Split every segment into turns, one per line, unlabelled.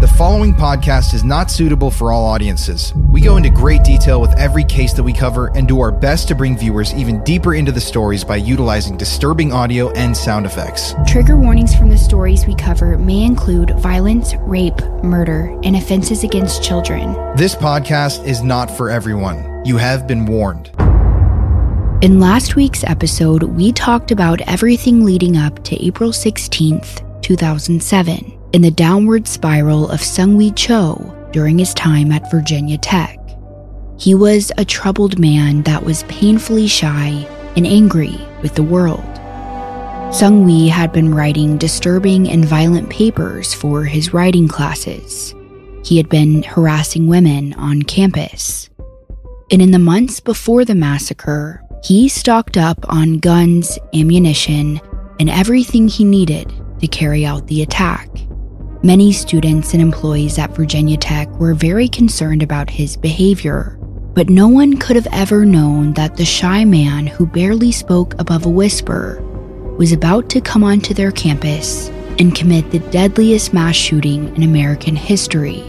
The following podcast is not suitable for all audiences. We go into great detail with every case that we cover and do our best to bring viewers even deeper into the stories by utilizing disturbing audio and sound effects.
Trigger warnings from the stories we cover may include violence, rape, murder, and offenses against children.
This podcast is not for everyone. You have been warned.
In last week's episode, we talked about everything leading up to April 16th, 2007, in the downward spiral of Seung-Hui Cho during his time at Virginia Tech. He was a troubled man that was painfully shy and angry with the world. Seung-Hui had been writing disturbing and violent papers for his writing classes. He had been harassing women on campus. And in the months before the massacre, he stocked up on guns, ammunition, and everything he needed to carry out the attack. Many students and employees at Virginia Tech were very concerned about his behavior, but no one could have ever known that the shy man who barely spoke above a whisper was about to come onto their campus and commit the deadliest mass shooting in American history.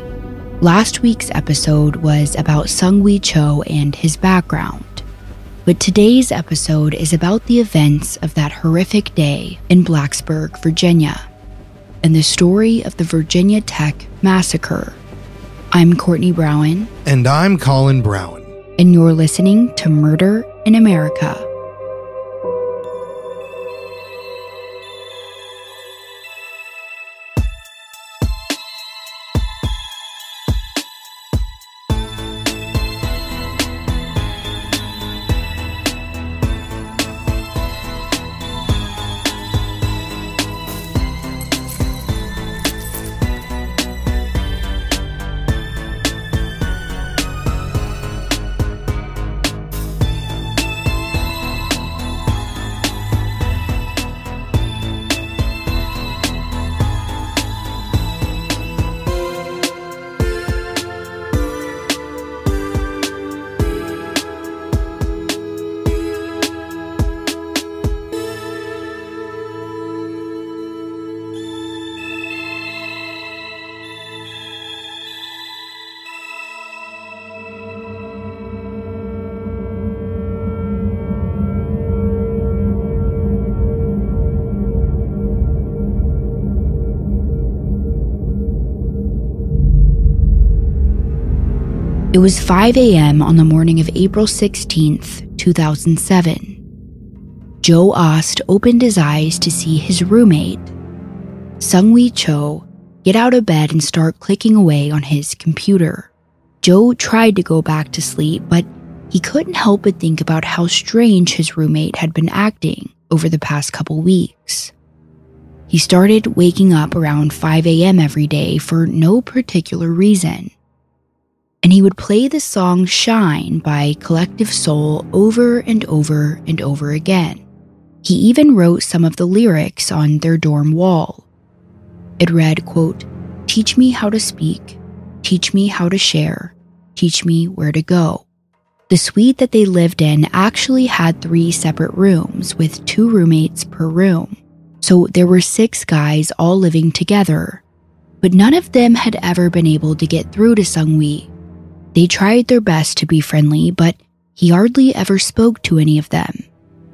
Last week's episode was about Seung-Hui Cho and his background. But today's episode is about the events of that horrific day in Blacksburg, Virginia, and the story of the Virginia Tech massacre. I'm Courtney Brown,
And I'm Colin Brown.
and you're listening to Murder in America. Was 5 a.m. on the morning of April 16th, 2007. Joe Aust opened his eyes to see his roommate, Seung-Hui Cho, get out of bed and start clicking away on his computer. Joe tried to go back to sleep, but he couldn't help but think about how strange his roommate had been acting over the past couple weeks. He started waking up around 5 a.m. every day for no particular reason and he would play the song Shine by Collective Soul over and over and over again. He even wrote some of the lyrics on their dorm wall. It read, quote, Teach me how to speak, teach me how to share, teach me where to go. The suite that they lived in actually had three separate rooms with two roommates per room. So there were six guys all living together. But none of them had ever been able to get through to Seung-Hui. They tried their best to be friendly, but he hardly ever spoke to any of them.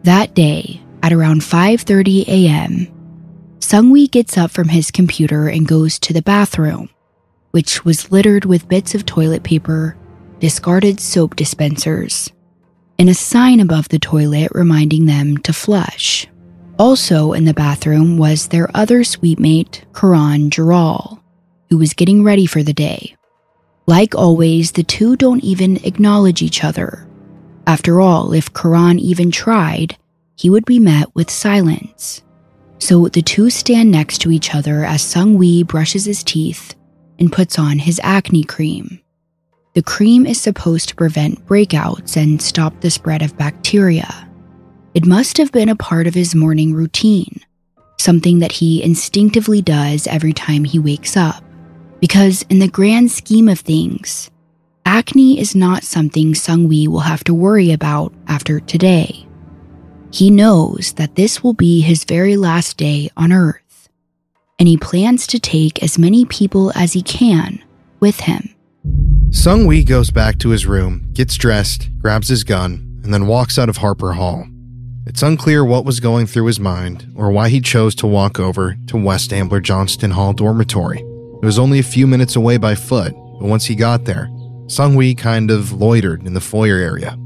That day, at around 5:30 a.m., Seung-Hui gets up from his computer and goes to the bathroom, which was littered with bits of toilet paper, discarded soap dispensers, and a sign above the toilet reminding them to flush. Also in the bathroom was their other suite mate, Karan Grewal, who was getting ready for the day. Like always, the two don't even acknowledge each other. After all, if Karan even tried, he would be met with silence. So the two stand next to each other as Seung-Hui brushes his teeth and puts on his acne cream. The cream is supposed to prevent breakouts and stop the spread of bacteria. It must have been a part of his morning routine, something that he instinctively does every time he wakes up. Because, in the grand scheme of things, acne is not something Seung-Hui will have to worry about after today. He knows that this will be his very last day on Earth, and he plans to take as many people as he can with him.
Seung-Hui goes back to his room, gets dressed, grabs his gun, and then walks out of Harper Hall. It's unclear what was going through his mind or why he chose to walk over to West Ambler Johnston Hall dormitory. It was only a few minutes away by foot, but once he got there, Seung-Hui kind of loitered in the foyer area.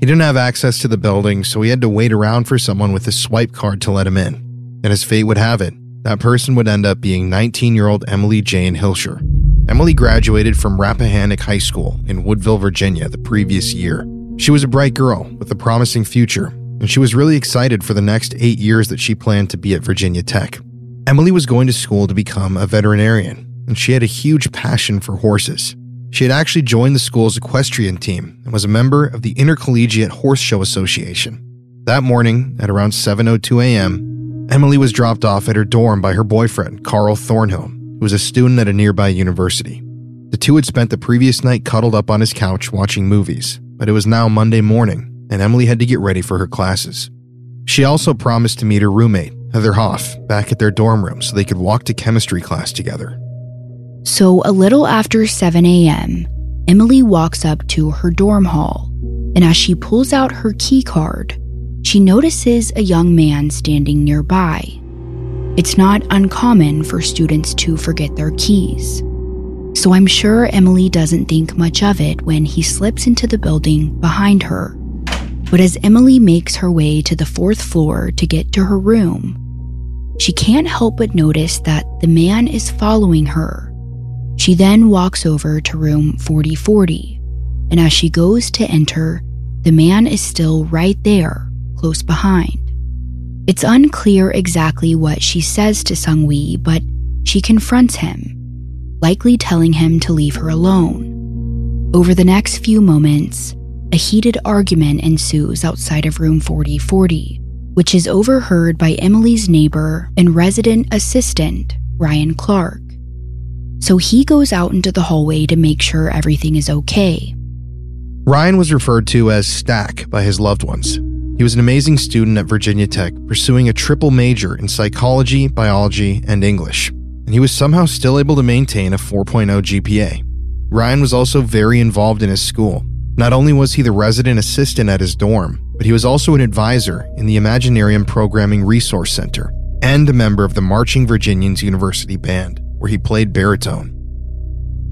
He didn't have access to the building, so he had to wait around for someone with a swipe card to let him in. And as fate would have it, that person would end up being 19 year old Emily Jane Hilscher. Emily graduated from Rappahannock High School in Woodville, Virginia the previous year. She was a bright girl with a promising future, and she was really excited for the next eight years that she planned to be at Virginia Tech. Emily was going to school to become a veterinarian, and she had a huge passion for horses. She had actually joined the school's equestrian team and was a member of the Intercollegiate Horse Show Association. That morning, at around 7:02 a.m., Emily was dropped off at her dorm by her boyfriend, Carl Thornhill, who was a student at a nearby university. The two had spent the previous night cuddled up on his couch watching movies, but it was now Monday morning, and Emily had to get ready for her classes. She also promised to meet her roommate, Heather Haugh, back at their dorm room so they could walk to chemistry class together.
So, a little after 7 a.m., Emily walks up to her dorm hall, and as she pulls out her key card, she notices a young man standing nearby. It's not uncommon for students to forget their keys. So I'm sure Emily doesn't think much of it when he slips into the building behind her. But as Emily makes her way to the fourth floor to get to her room, she can't help but notice that the man is following her she then walks over to room 4040, and as she goes to enter, the man is still right there, close behind. It's unclear exactly what she says to Seung-Hui, but she confronts him, likely telling him to leave her alone. Over the next few moments, a heated argument ensues outside of room 4040, which is overheard by Emily's neighbor and resident assistant, Ryan Clark. So he goes out into the hallway to make sure everything is okay.
Ryan was referred to as Stack by his loved ones. He was an amazing student at Virginia Tech, pursuing a triple major in psychology, biology, and English, and he was somehow still able to maintain a 4.0 GPA. Ryan was also very involved in his school. Not only was he the resident assistant at his dorm, but he was also an advisor in the Imaginarium Programming Resource Center and a member of the Marching Virginians University Band where he played baritone.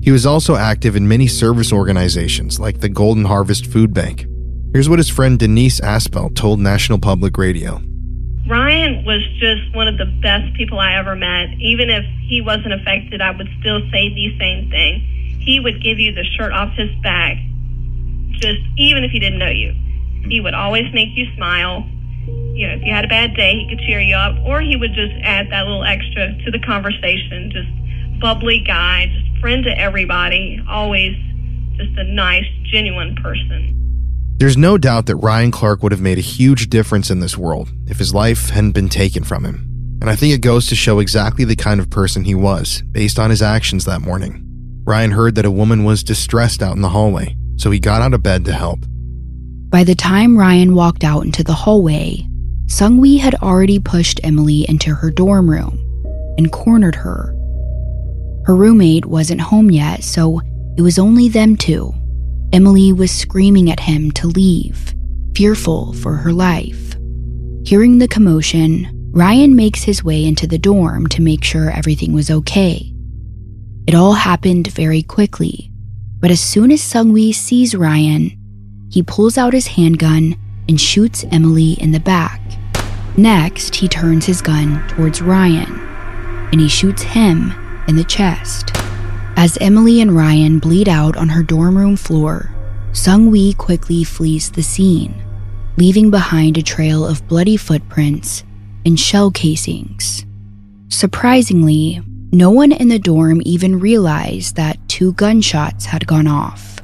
He was also active in many service organizations like the Golden Harvest Food Bank. Here's what his friend Denise Aspel told National Public Radio.
Ryan was just one of the best people I ever met. Even if he wasn't affected, I would still say the same thing. He would give you the shirt off his back, just even if he didn't know you. He would always make you smile you know, if you had a bad day, he could cheer you up, or he would just add that little extra to the conversation. Just bubbly guy, just friend to everybody, always just a nice, genuine person.
There's no doubt that Ryan Clark would have made a huge difference in this world if his life hadn't been taken from him. And I think it goes to show exactly the kind of person he was, based on his actions that morning. Ryan heard that a woman was distressed out in the hallway, so he got out of bed to help.
By the time Ryan walked out into the hallway, Seung-Hui had already pushed Emily into her dorm room and cornered her. Her roommate wasn't home yet, so it was only them two. Emily was screaming at him to leave, fearful for her life. Hearing the commotion, Ryan makes his way into the dorm to make sure everything was okay. It all happened very quickly, but as soon as Seung-Hui sees Ryan, he pulls out his handgun and shoots Emily in the back. Next, he turns his gun towards Ryan and he shoots him in the chest. As Emily and Ryan bleed out on her dorm room floor, Seung-Hui quickly flees the scene, leaving behind a trail of bloody footprints and shell casings. Surprisingly, no one in the dorm even realized that two gunshots had gone off.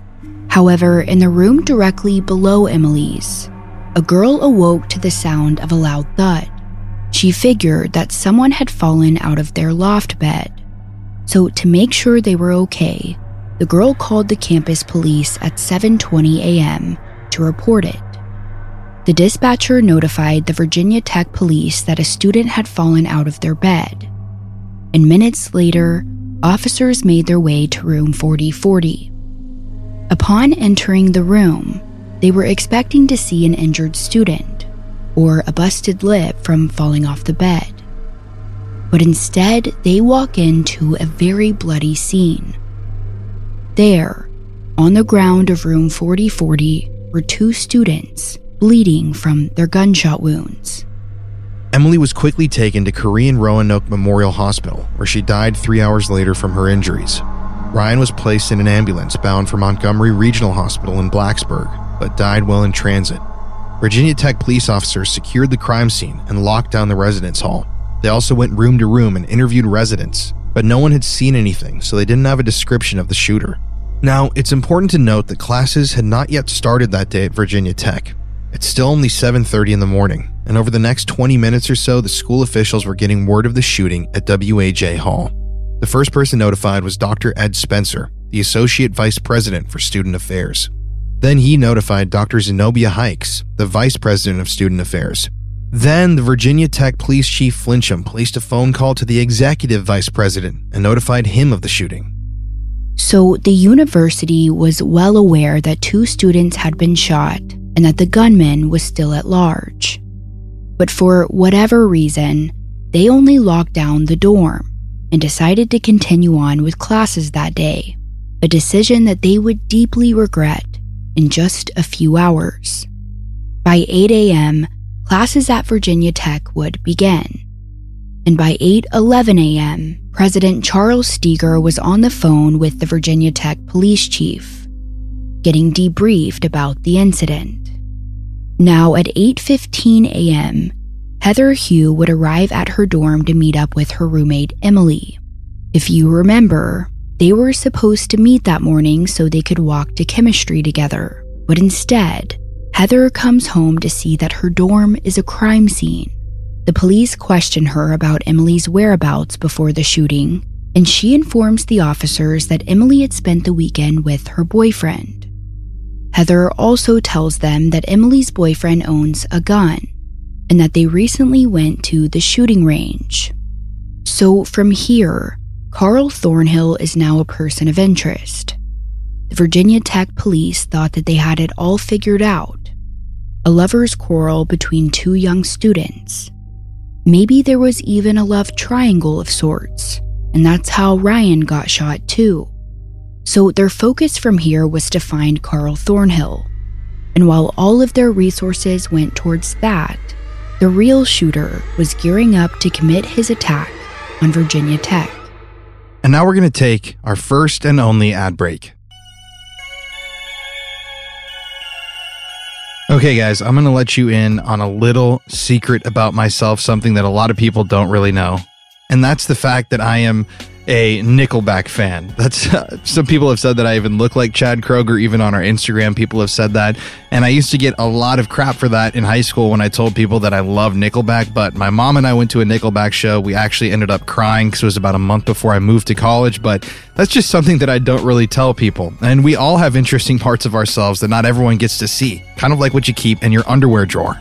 However, in the room directly below Emily's, a girl awoke to the sound of a loud thud. She figured that someone had fallen out of their loft bed. So to make sure they were okay, the girl called the campus police at 7:20 a.m. to report it. The dispatcher notified the Virginia Tech police that a student had fallen out of their bed. And minutes later, officers made their way to room 4040. Upon entering the room, they were expecting to see an injured student or a busted lip from falling off the bed. But instead, they walk into a very bloody scene. There, on the ground of room 4040, were two students bleeding from their gunshot wounds.
Emily was quickly taken to Carilion Roanoke Memorial Hospital, where she died three hours later from her injuries. Ryan was placed in an ambulance bound for Montgomery Regional Hospital in Blacksburg, but died while in transit. Virginia Tech police officers secured the crime scene and locked down the residence hall. They also went room to room and interviewed residents, but no one had seen anything, so they didn't have a description of the shooter. Now, it's important to note that classes had not yet started that day at Virginia Tech. It's still only 7:30 in the morning, and over the next 20 minutes or so, the school officials were getting word of the shooting at WAJ Hall. The first person notified was Dr. Ed Spencer, the associate vice president for student affairs. Then he notified Dr. Zenobia Hikes, the vice president of student affairs. Then the Virginia Tech police chief Flinchum placed a phone call to the executive vice president and notified him of the shooting.
So the university was well aware that two students had been shot and that the gunman was still at large. But for whatever reason, they only locked down the dorm and decided to continue on with classes that day, a decision that they would deeply regret in just a few hours. By 8 a.m., classes at Virginia Tech would begin. And by 8:11 a.m., President Charles Steger was on the phone with the Virginia Tech police chief, getting debriefed about the incident. Now at 8:15 a.m., Heather Haugh would arrive at her dorm to meet up with her roommate Emily. If you remember, they were supposed to meet that morning so they could walk to chemistry together, but instead, Heather comes home to see that her dorm is a crime scene. The police question her about Emily's whereabouts before the shooting, and she informs the officers that Emily had spent the weekend with her boyfriend. Heather also tells them that Emily's boyfriend owns a gun and that they recently went to the shooting range. So from here, Carl Thornhill is now a person of interest. The Virginia Tech police thought that they had it all figured out a lover's quarrel between two young students. Maybe there was even a love triangle of sorts, and that's how Ryan got shot too. So their focus from here was to find Carl Thornhill. And while all of their resources went towards that, the real shooter was gearing up to commit his attack on Virginia Tech.
And now we're going to take our first and only ad break. Okay, guys, I'm going to let you in on a little secret about myself, something that a lot of people don't really know. And that's the fact that I am a Nickelback fan. That's uh, some people have said that I even look like Chad Kroeger. Even on our Instagram, people have said that, and I used to get a lot of crap for that in high school when I told people that I love Nickelback. But my mom and I went to a Nickelback show. We actually ended up crying because it was about a month before I moved to college. But that's just something that I don't really tell people. And we all have interesting parts of ourselves that not everyone gets to see, kind of like what you keep in your underwear drawer.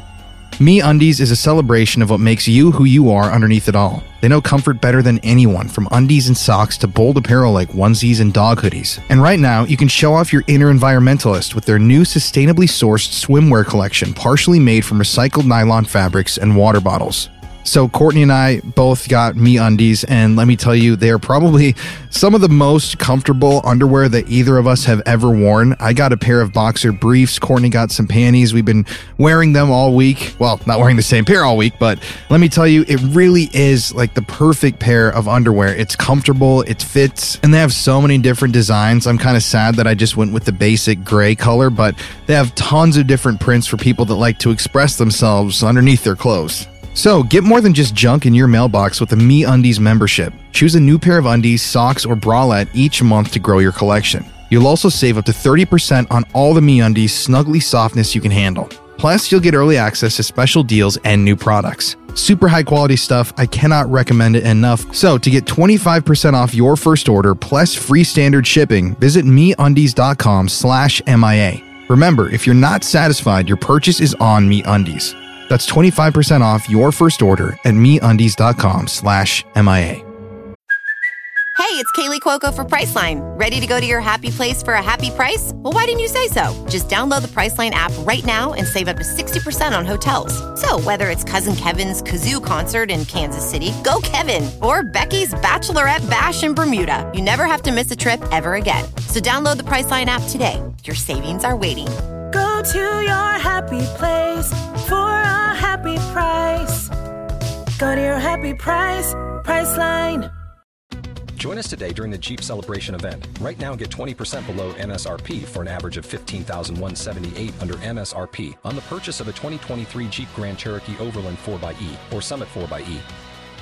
MeUndies is a celebration of what makes you who you are underneath it all. They know comfort better than anyone, from undies and socks to bold apparel like onesies and dog hoodies. And right now, you can show off your inner environmentalist with their new sustainably sourced swimwear collection, partially made from recycled nylon fabrics and water bottles. So Courtney and I both got MeUndies, and let me tell you, they are probably some of the most comfortable underwear that either of us have ever worn. I got a pair of boxer briefs. Courtney got some panties. We've been wearing them all week. Well, not wearing the same pair all week, but let me tell you, it really is like the perfect pair of underwear. It's comfortable, it fits, and they have so many different designs. I'm kind of sad that I just went with the basic gray color, but they have tons of different prints for people that like to express themselves underneath their clothes. So, get more than just junk in your mailbox with the MeUndies membership. Choose a new pair of undies, socks, or bralette each month to grow your collection. You'll also save up to 30% on all the MeUndies snuggly softness you can handle. Plus, you'll get early access to special deals and new products. Super high quality stuff. I cannot recommend it enough. So, to get 25% off your first order plus free standard shipping, visit meundies.com/MIA. Remember, if you're not satisfied, your purchase is on MeUndies. That's 25% off your first order at meundies.com slash MIA.
Hey, it's Kaley Cuoco for Priceline. Ready to go to your happy place for a happy price? Well, why didn't you say so? Just download the Priceline app right now and save up to 60% on hotels. So, whether it's Cousin Kevin's Kazoo concert in Kansas City, go Kevin, or Becky's Bachelorette Bash in Bermuda, you never have to miss a trip ever again. So, download the Priceline app today. Your savings are waiting
Go to your happy place for a happy price. Go to your happy price, Priceline.
Join us today during the Jeep Celebration event. Right now, get 20% below MSRP for an average of 15178 under MSRP on the purchase of a 2023 Jeep Grand Cherokee Overland 4xE or Summit 4xE.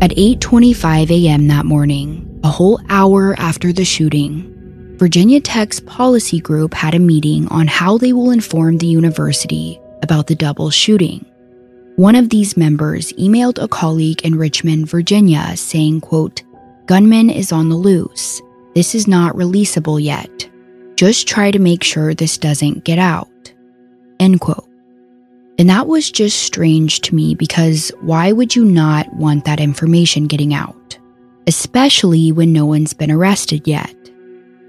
At 8:25 a.m. that morning, a whole hour after the shooting, Virginia Tech's policy group had a meeting on how they will inform the university about the double shooting. One of these members emailed a colleague in Richmond, Virginia, saying, quote, Gunman is on the loose. This is not releasable yet. Just try to make sure this doesn't get out. End quote. And that was just strange to me because why would you not want that information getting out? Especially when no one's been arrested yet.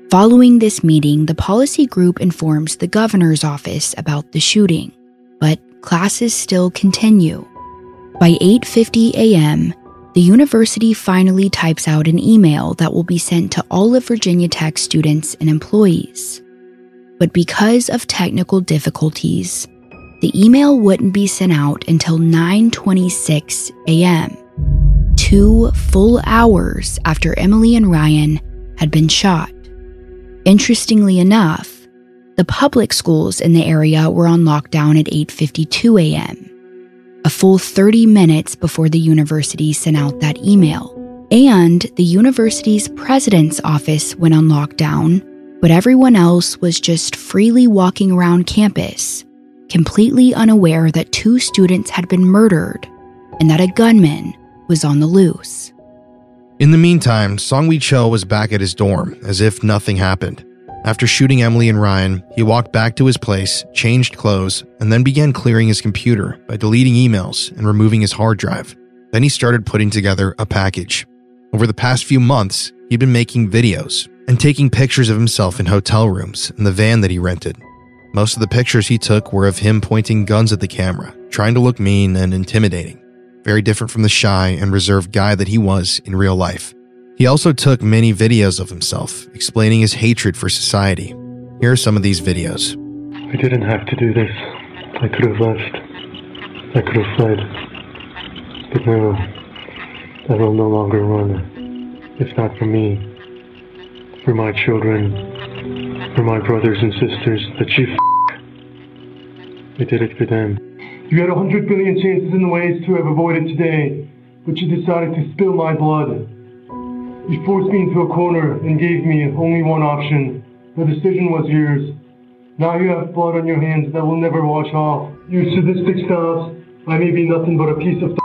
Following this meeting, the policy group informs the governor's office about the shooting, but classes still continue. By 8:50 a.m., the university finally types out an email that will be sent to all of Virginia Tech students and employees. But because of technical difficulties, the email wouldn't be sent out until 9:26 a.m. 2 full hours after Emily and Ryan had been shot. Interestingly enough, the public schools in the area were on lockdown at 8:52 a.m. A full 30 minutes before the university sent out that email. And the university's president's office went on lockdown, but everyone else was just freely walking around campus completely unaware that two students had been murdered and that a gunman was on the loose.
In the meantime, Seung-Hui Cho was back at his dorm, as if nothing happened. After shooting Emily and Ryan, he walked back to his place, changed clothes, and then began clearing his computer by deleting emails and removing his hard drive. Then he started putting together a package. Over the past few months, he'd been making videos and taking pictures of himself in hotel rooms in the van that he rented. Most of the pictures he took were of him pointing guns at the camera, trying to look mean and intimidating. very different from the shy and reserved guy that he was in real life. He also took many videos of himself, explaining his hatred for society. Here are some of these videos.
I didn't have to do this. I could have left. I could have fled. But no, I will no longer run. It's not for me. For my children. For my brothers and sisters that you f- I did it for them. You had a hundred billion chances in the ways to have avoided today, but you decided to spill my blood. You forced me into a corner and gave me only one option. The decision was yours. Now you have blood on your hands that will never wash off. You sadistic snobs, I may be nothing but a piece of f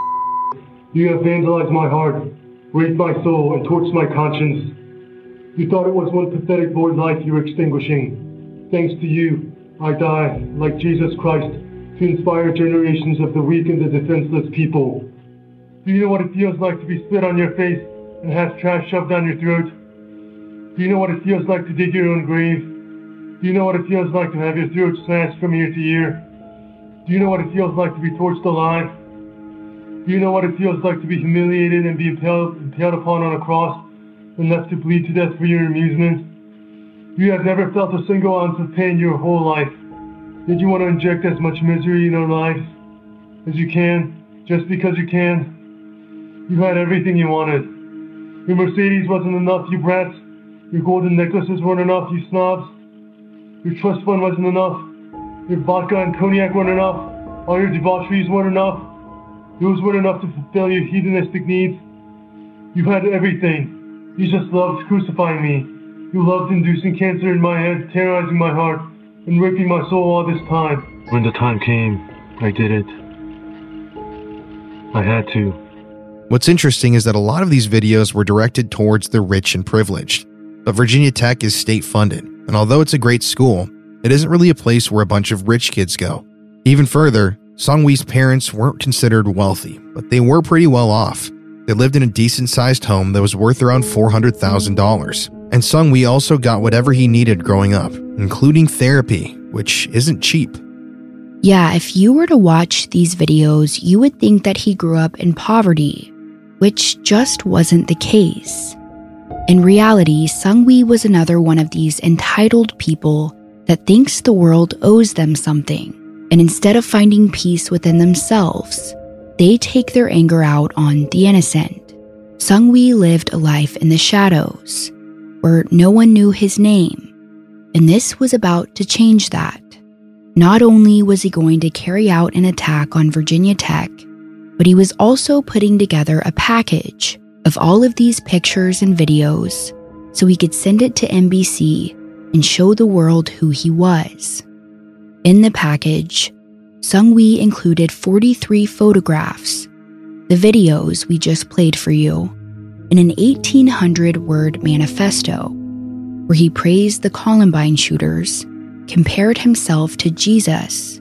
You have vandalized my heart, raped my soul, and torched my conscience. You thought it was one pathetic void life you were extinguishing. Thanks to you, I die, like Jesus Christ, to inspire generations of the weak and the defenseless people. Do you know what it feels like to be spit on your face and have trash shoved down your throat? Do you know what it feels like to dig your own grave? Do you know what it feels like to have your throat slashed from ear to ear? Do you know what it feels like to be torched alive? Do you know what it feels like to be humiliated and be impaled, impaled upon on a cross left to bleed to death for your amusement? You have never felt a single ounce of pain your whole life. Did you want to inject as much misery in our lives as you can, just because you can? You had everything you wanted. Your Mercedes wasn't enough, you brats. Your golden necklaces weren't enough, you snobs. Your trust fund wasn't enough. Your vodka and cognac weren't enough. All your debaucheries weren't enough. Those weren't enough to fulfill your hedonistic needs. You had everything. You just loved crucifying me. You loved inducing cancer in my head, terrorizing my heart, and raping my soul all this time. When the time came, I did it. I had to.
What's interesting is that a lot of these videos were directed towards the rich and privileged. But Virginia Tech is state funded, and although it's a great school, it isn't really a place where a bunch of rich kids go. Even further, Seung-Hui's parents weren't considered wealthy, but they were pretty well off. They lived in a decent sized home that was worth around $400,000. And Seung-Hui also got whatever he needed growing up, including therapy, which isn't cheap.
Yeah, if you were to watch these videos, you would think that he grew up in poverty, which just wasn't the case. In reality, Seung-Hui was another one of these entitled people that thinks the world owes them something and instead of finding peace within themselves, they take their anger out on the innocent. Seung-Hui lived a life in the shadows, where no one knew his name, and this was about to change that. Not only was he going to carry out an attack on Virginia Tech, but he was also putting together a package of all of these pictures and videos so he could send it to NBC and show the world who he was. In the package, Seung-Hui included 43 photographs, the videos we just played for you, in an 1800 word manifesto where he praised the Columbine shooters, compared himself to Jesus,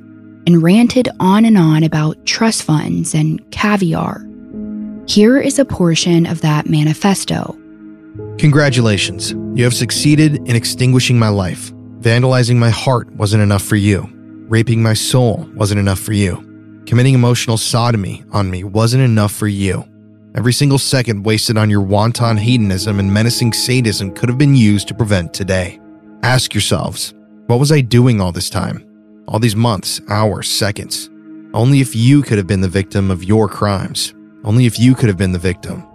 and ranted on and on about trust funds and caviar. Here is a portion of that manifesto.
Congratulations, you have succeeded in extinguishing my life. Vandalizing my heart wasn't enough for you. Raping my soul wasn't enough for you. Committing emotional sodomy on me wasn't enough for you. Every single second wasted on your wanton hedonism and menacing sadism could have been used to prevent today. Ask yourselves, what was I doing all this time? All these months, hours, seconds? Only if you could have been the victim of your crimes. Only if you could have been the victim.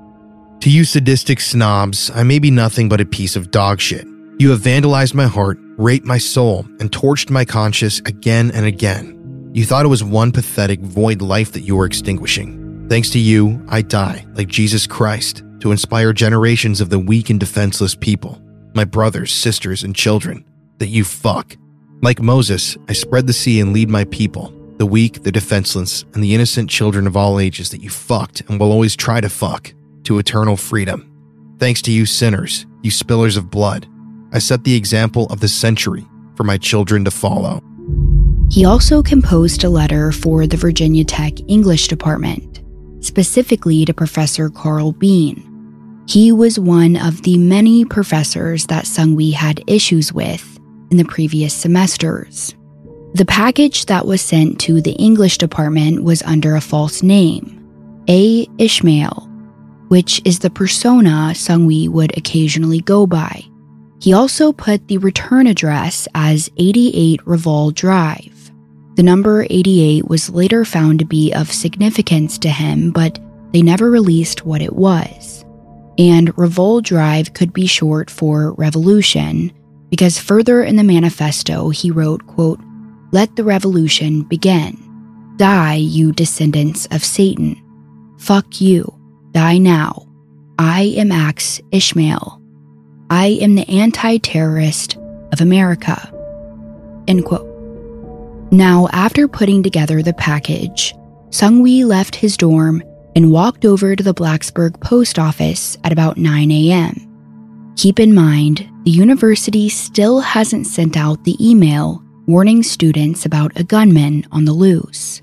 To you sadistic snobs, I may be nothing but a piece of dog shit. You have vandalized my heart, raped my soul, and torched my conscience again and again. You thought it was one pathetic void life that you were extinguishing. Thanks to you, I die, like Jesus Christ, to inspire generations of the weak and defenseless people, my brothers, sisters, and children, that you fuck. Like Moses, I spread the sea and lead my people, the weak, the defenseless, and the innocent children of all ages that you fucked and will always try to fuck, to eternal freedom. Thanks to you sinners, you spillers of blood, I set the example of the century for my children to follow.
He also composed a letter for the Virginia Tech English department, specifically to Professor Carl Bean. He was one of the many professors that Seung-Hui had issues with in the previous semesters. The package that was sent to the English department was under a false name. A. Ishmael, which is the persona Seung-Hui would occasionally go by. He also put the return address as 88 Revolve Drive. The number 88 was later found to be of significance to him, but they never released what it was. And Revolve Drive could be short for revolution, because further in the manifesto he wrote, quote, Let the revolution begin. Die, you descendants of Satan. Fuck you. Die now. I am Axe Ishmael. I am the anti terrorist of America. End quote. Now, after putting together the package, Seung-Hui left his dorm and walked over to the Blacksburg post office at about 9 a.m. Keep in mind, the university still hasn't sent out the email warning students about a gunman on the loose,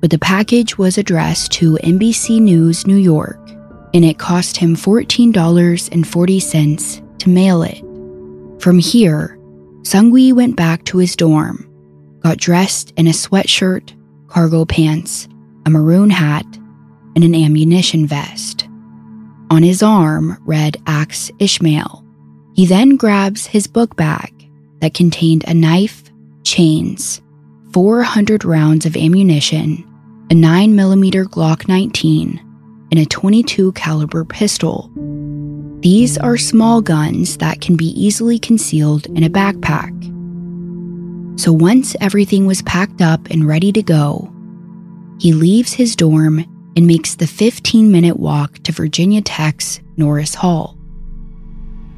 but the package was addressed to NBC News New York, and it cost him $14.40 to mail it. From here, Seung-Hui went back to his dorm, got dressed in a sweatshirt, cargo pants, a maroon hat, and an ammunition vest. On his arm read Axe Ishmael. He then grabs his book bag that contained a knife, chains, 400 rounds of ammunition, a 9mm Glock 19, and a 22 caliber pistol. These are small guns that can be easily concealed in a backpack. So once everything was packed up and ready to go, he leaves his dorm and makes the 15 minute walk to Virginia Tech's Norris Hall.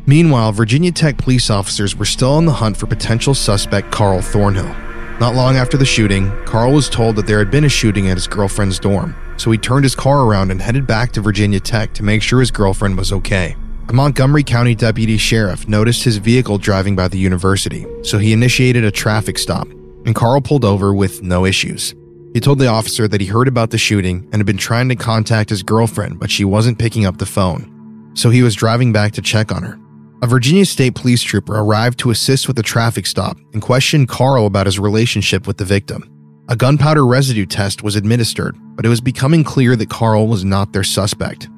Meanwhile, Virginia Tech police officers were still on the hunt for potential suspect Carl Thornhill. Not long after the shooting, Carl was told that there had been a shooting at his girlfriend's dorm, so he turned his car around and headed back to Virginia Tech to make sure his girlfriend was okay. A Montgomery County deputy sheriff noticed his vehicle driving by the university, so he initiated a traffic stop, and Carl pulled over with no issues. He told the officer that he heard about the shooting and had been trying to contact his girlfriend, but she wasn't picking up the phone. So he was driving back to check on her. A Virginia State police trooper arrived to assist with the traffic stop and questioned Carl about his relationship with the victim. A gunpowder residue test was administered, but it was becoming clear that Carl was not their suspect.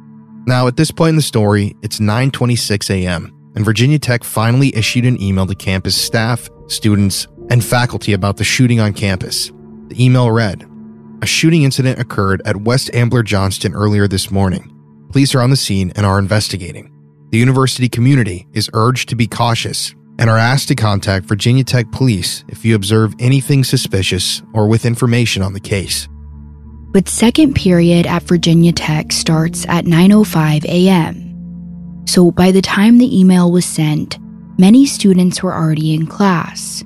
Now, at this point in the story, it's 9:26 a.m., and Virginia Tech finally issued an email to campus staff, students, and faculty about the shooting on campus. The email read A shooting incident occurred at West Ambler Johnston earlier this morning. Police are on the scene and are investigating. The university community is urged to be cautious and are asked to contact Virginia Tech Police if you observe anything suspicious or with information on the case.
But second period at Virginia Tech starts at 9:05 a.m. So by the time the email was sent, many students were already in class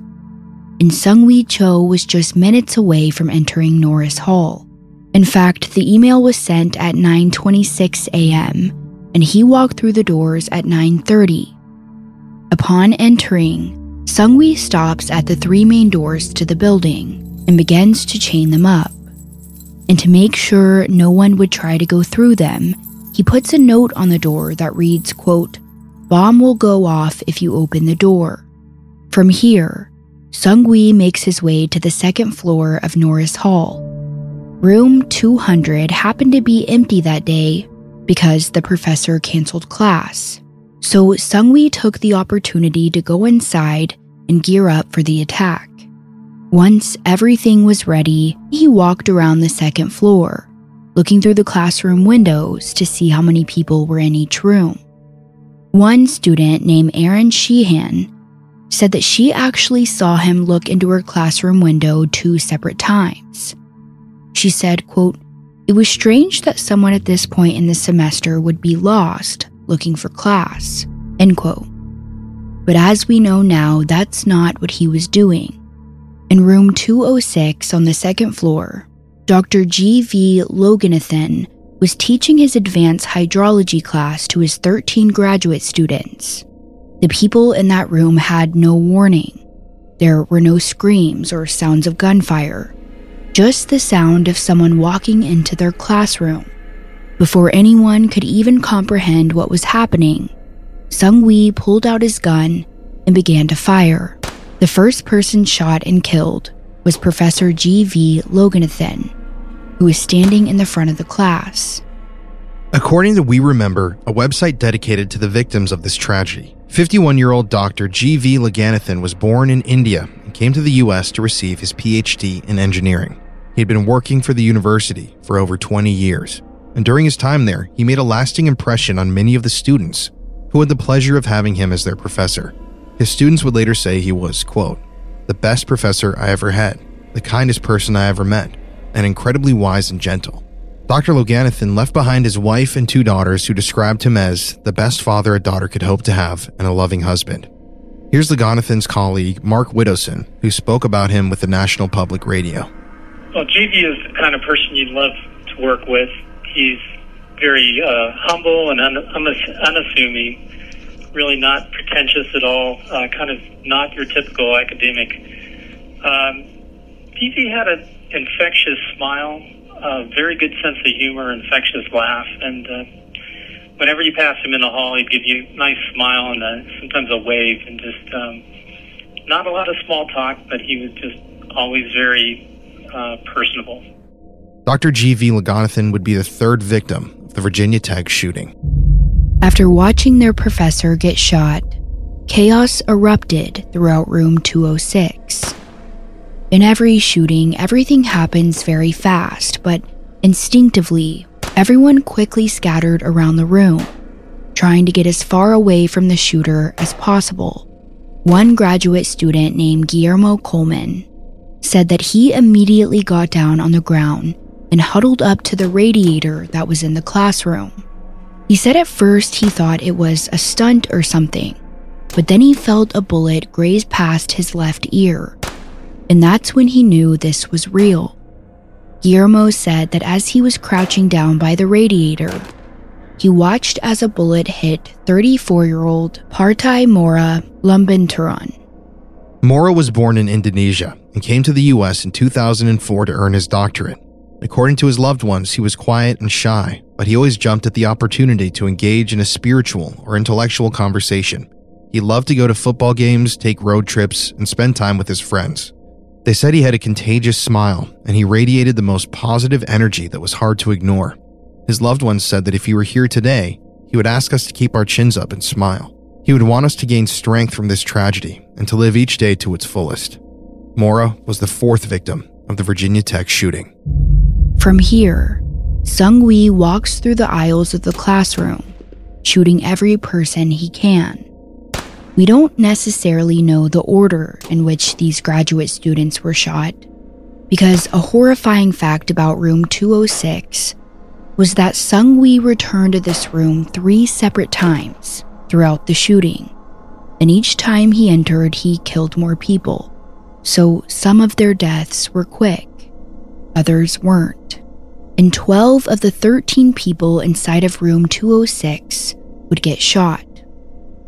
and Seung-Hui Cho was just minutes away from entering Norris Hall. In fact, the email was sent at 9:26 a.m. and he walked through the doors at 9:30. Upon entering, Seung-Hui stops at the three main doors to the building and begins to chain them up. And to make sure no one would try to go through them, he puts a note on the door that reads, quote, Bomb will go off if you open the door. From here, Seung-Hui makes his way to the second floor of Norris Hall. Room 200 happened to be empty that day because the professor canceled class. So Seung-Hui took the opportunity to go inside and gear up for the attack. Once everything was ready, he walked around the second floor, looking through the classroom windows to see how many people were in each room. One student named Erin Sheehan said that she actually saw him look into her classroom window two separate times. She said, quote, It was strange that someone at this point in the semester would be lost looking for class, end quote. But as we know now, that's not what he was doing. In room 206 on the second floor, Dr. G.V. Loganathan was teaching his advanced hydrology class to his 13 graduate students. The people in that room had no warning. There were no screams or sounds of gunfire, just the sound of someone walking into their classroom. Before anyone could even comprehend what was happening, Seung-Hui pulled out his gun and began to fire. The first person shot and killed was Professor G.V. Loganathan. who was standing in the front of the class.
According to We Remember, a website dedicated to the victims of this tragedy, 51 year old Dr. G.V. Loganathan was born in India and came to the U.S. to receive his PhD in engineering. He had been working for the university for over 20 years, and during his time there, he made a lasting impression on many of the students who had the pleasure of having him as their professor. His students would later say he was, quote, the best professor I ever had, the kindest person I ever met, and incredibly wise and gentle. Dr. Loganathan left behind his wife and two daughters who described him as the best father a daughter could hope to have and a loving husband. Here's Loganathan's colleague, Mark Widdowson, who spoke about him with the National Public Radio.
Well, JV is the kind of person you'd love to work with. He's very uh, humble and un- unassuming, really not pretentious at all, uh, kind of not your typical academic. Um, had an infectious smile a very good sense of humor, infectious laugh, and uh, whenever you pass him in the hall, he'd give you a nice smile and uh, sometimes a wave, and just um, not a lot of small talk, but he was just always very uh, personable.
Dr. G.V. Loganathan would be the third victim of the Virginia Tech shooting.
After watching their professor get shot, chaos erupted throughout room 206. In every shooting, everything happens very fast, but instinctively, everyone quickly scattered around the room, trying to get as far away from the shooter as possible. One graduate student named Guillermo Colman said that he immediately got down on the ground and huddled up to the radiator that was in the classroom. He said at first he thought it was a stunt or something, but then he felt a bullet graze past his left ear and that's when he knew this was real. Guillermo said that as he was crouching down by the radiator, he watched as a bullet hit 34 year old Partahi Mora Lumbantoruan.
Mora was born in Indonesia and came to the US in 2004 to earn his doctorate. According to his loved ones, he was quiet and shy, but he always jumped at the opportunity to engage in a spiritual or intellectual conversation. He loved to go to football games, take road trips, and spend time with his friends. They said he had a contagious smile and he radiated the most positive energy that was hard to ignore. His loved ones said that if he were here today, he would ask us to keep our chins up and smile. He would want us to gain strength from this tragedy and to live each day to its fullest. Mora was the fourth victim of the Virginia Tech shooting.
From here, Seung-Hui walks through the aisles of the classroom, shooting every person he can. We don't necessarily know the order in which these graduate students were shot, because a horrifying fact about room 206 was that Seung-Hui returned to this room three separate times throughout the shooting, and each time he entered, he killed more people. So some of their deaths were quick, others weren't. And 12 of the 13 people inside of room 206 would get shot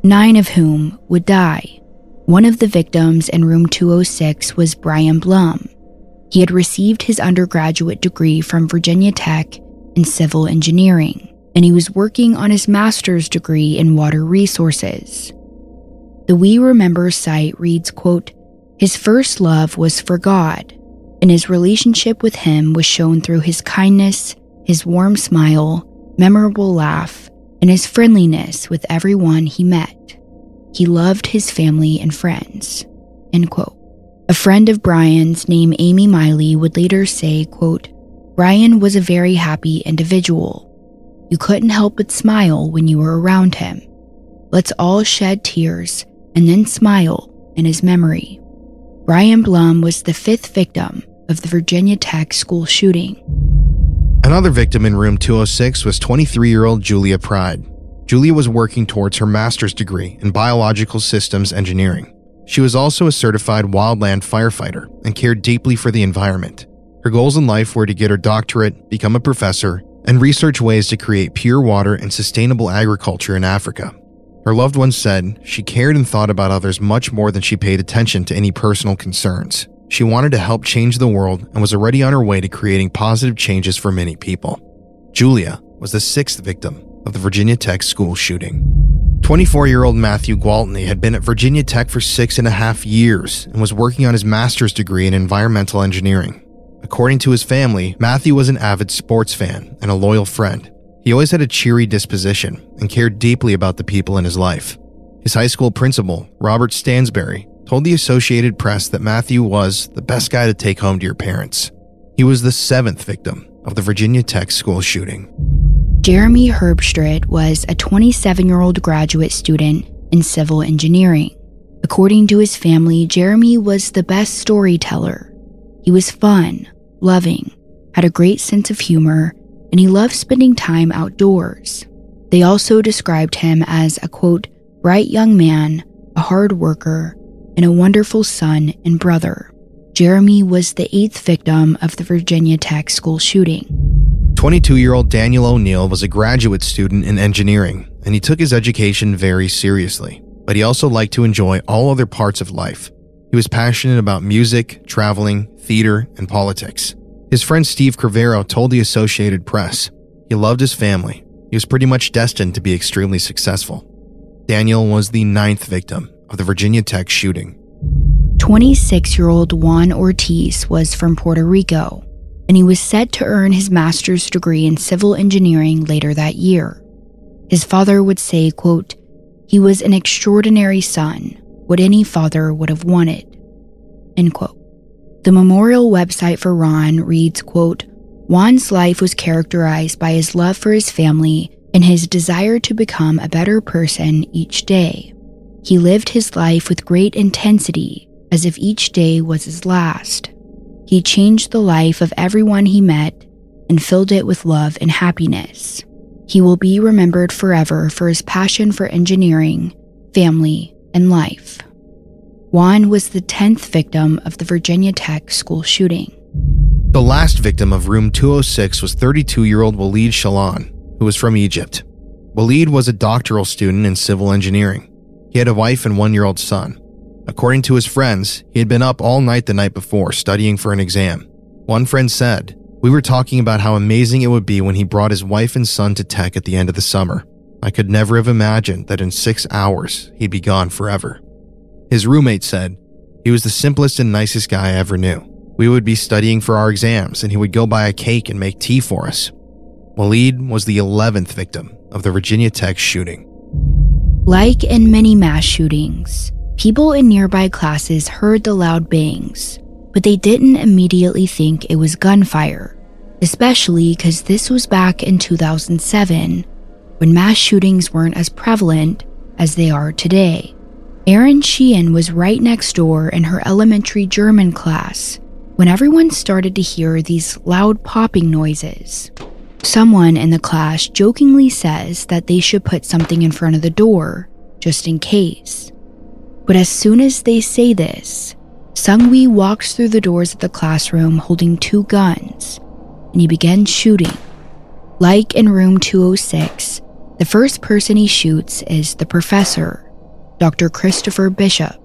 nine of whom would die. One of the victims in room 206 was Brian Bluhm. He had received his undergraduate degree from Virginia Tech in civil engineering, and he was working on his master's degree in water resources. The We Remember site reads, quote, His first love was for God, and his relationship with him was shown through his kindness, his warm smile, memorable laugh, and his friendliness with everyone he met. He loved his family and friends. End quote. A friend of Brian's named Amy Miley would later say, quote, Brian was a very happy individual. You couldn't help but smile when you were around him. Let's all shed tears and then smile in his memory. Brian Bluhm was the fifth victim of the Virginia Tech school shooting.
Another victim in room 206 was 23 year old Julia Pryde. Julia was working towards her master's degree in biological systems engineering. She was also a certified wildland firefighter and cared deeply for the environment. Her goals in life were to get her doctorate, become a professor, and research ways to create pure water and sustainable agriculture in Africa. Her loved ones said she cared and thought about others much more than she paid attention to any personal concerns. She wanted to help change the world and was already on her way to creating positive changes for many people. Julia was the sixth victim of the Virginia Tech school shooting. 24 year old Matthew Gwaltney had been at Virginia Tech for six and a half years and was working on his master's degree in environmental engineering. According to his family, Matthew was an avid sports fan and a loyal friend. He always had a cheery disposition and cared deeply about the people in his life. His high school principal, Robert Stansberry, told the Associated Press that Matthew was the best guy to take home to your parents. He was the seventh victim of the Virginia Tech school shooting.
Jeremy Herbstritt was a 27 year old graduate student in civil engineering. According to his family, Jeremy was the best storyteller. He was fun, loving, had a great sense of humor, and he loved spending time outdoors. They also described him as a quote, bright young man, a hard worker, and a wonderful son and brother. Jeremy was the eighth victim of the Virginia Tech school shooting.
22 year old Daniel O'Neil was a graduate student in engineering, and he took his education very seriously, but he also liked to enjoy all other parts of life. He was passionate about music, traveling, theater, and politics. His friend Steve Crivero told the Associated Press he loved his family. He was pretty much destined to be extremely successful. Daniel was the ninth victim of the Virginia Tech shooting.
26 year old Juan Ortiz was from Puerto Rico, and he was set to earn his master's degree in civil engineering later that year. His father would say, quote, he was an extraordinary son, what any father would have wanted. End quote. The memorial website for Juan reads, quote, Juan's life was characterized by his love for his family and his desire to become a better person each day. He lived his life with great intensity, as if each day was his last. He changed the life of everyone he met and filled it with love and happiness. He will be remembered forever for his passion for engineering, family, and life. Juan was the 10th victim of the Virginia Tech school shooting.
The last victim of room 206 was 32 year old Waleed Shaalan, who was from Egypt. Waleed was a doctoral student in civil engineering. He had a wife and one year old son. According to his friends, he had been up all night the night before studying for an exam. One friend said, We were talking about how amazing it would be when he brought his wife and son to tech at the end of the summer. I could never have imagined that in six hours he'd be gone forever. His roommate said, He was the simplest and nicest guy I ever knew. We would be studying for our exams, and he would go buy a cake and make tea for us. Waleed was the 11th victim of the Virginia Tech shooting.
Like in many mass shootings, people in nearby classes heard the loud bangs, but they didn't immediately think it was gunfire, especially because this was back in 2007 when mass shootings weren't as prevalent as they are today. Erin Sheehan was right next door in her elementary German class when everyone started to hear these loud popping noises. Someone in the class jokingly says that they should put something in front of the door, just in case. But as soon as they say this, Seung-Hui walks through the doors of the classroom holding two guns, and he begins shooting. Like in room 206, the first person he shoots is the professor, Dr. Christopher Bishop.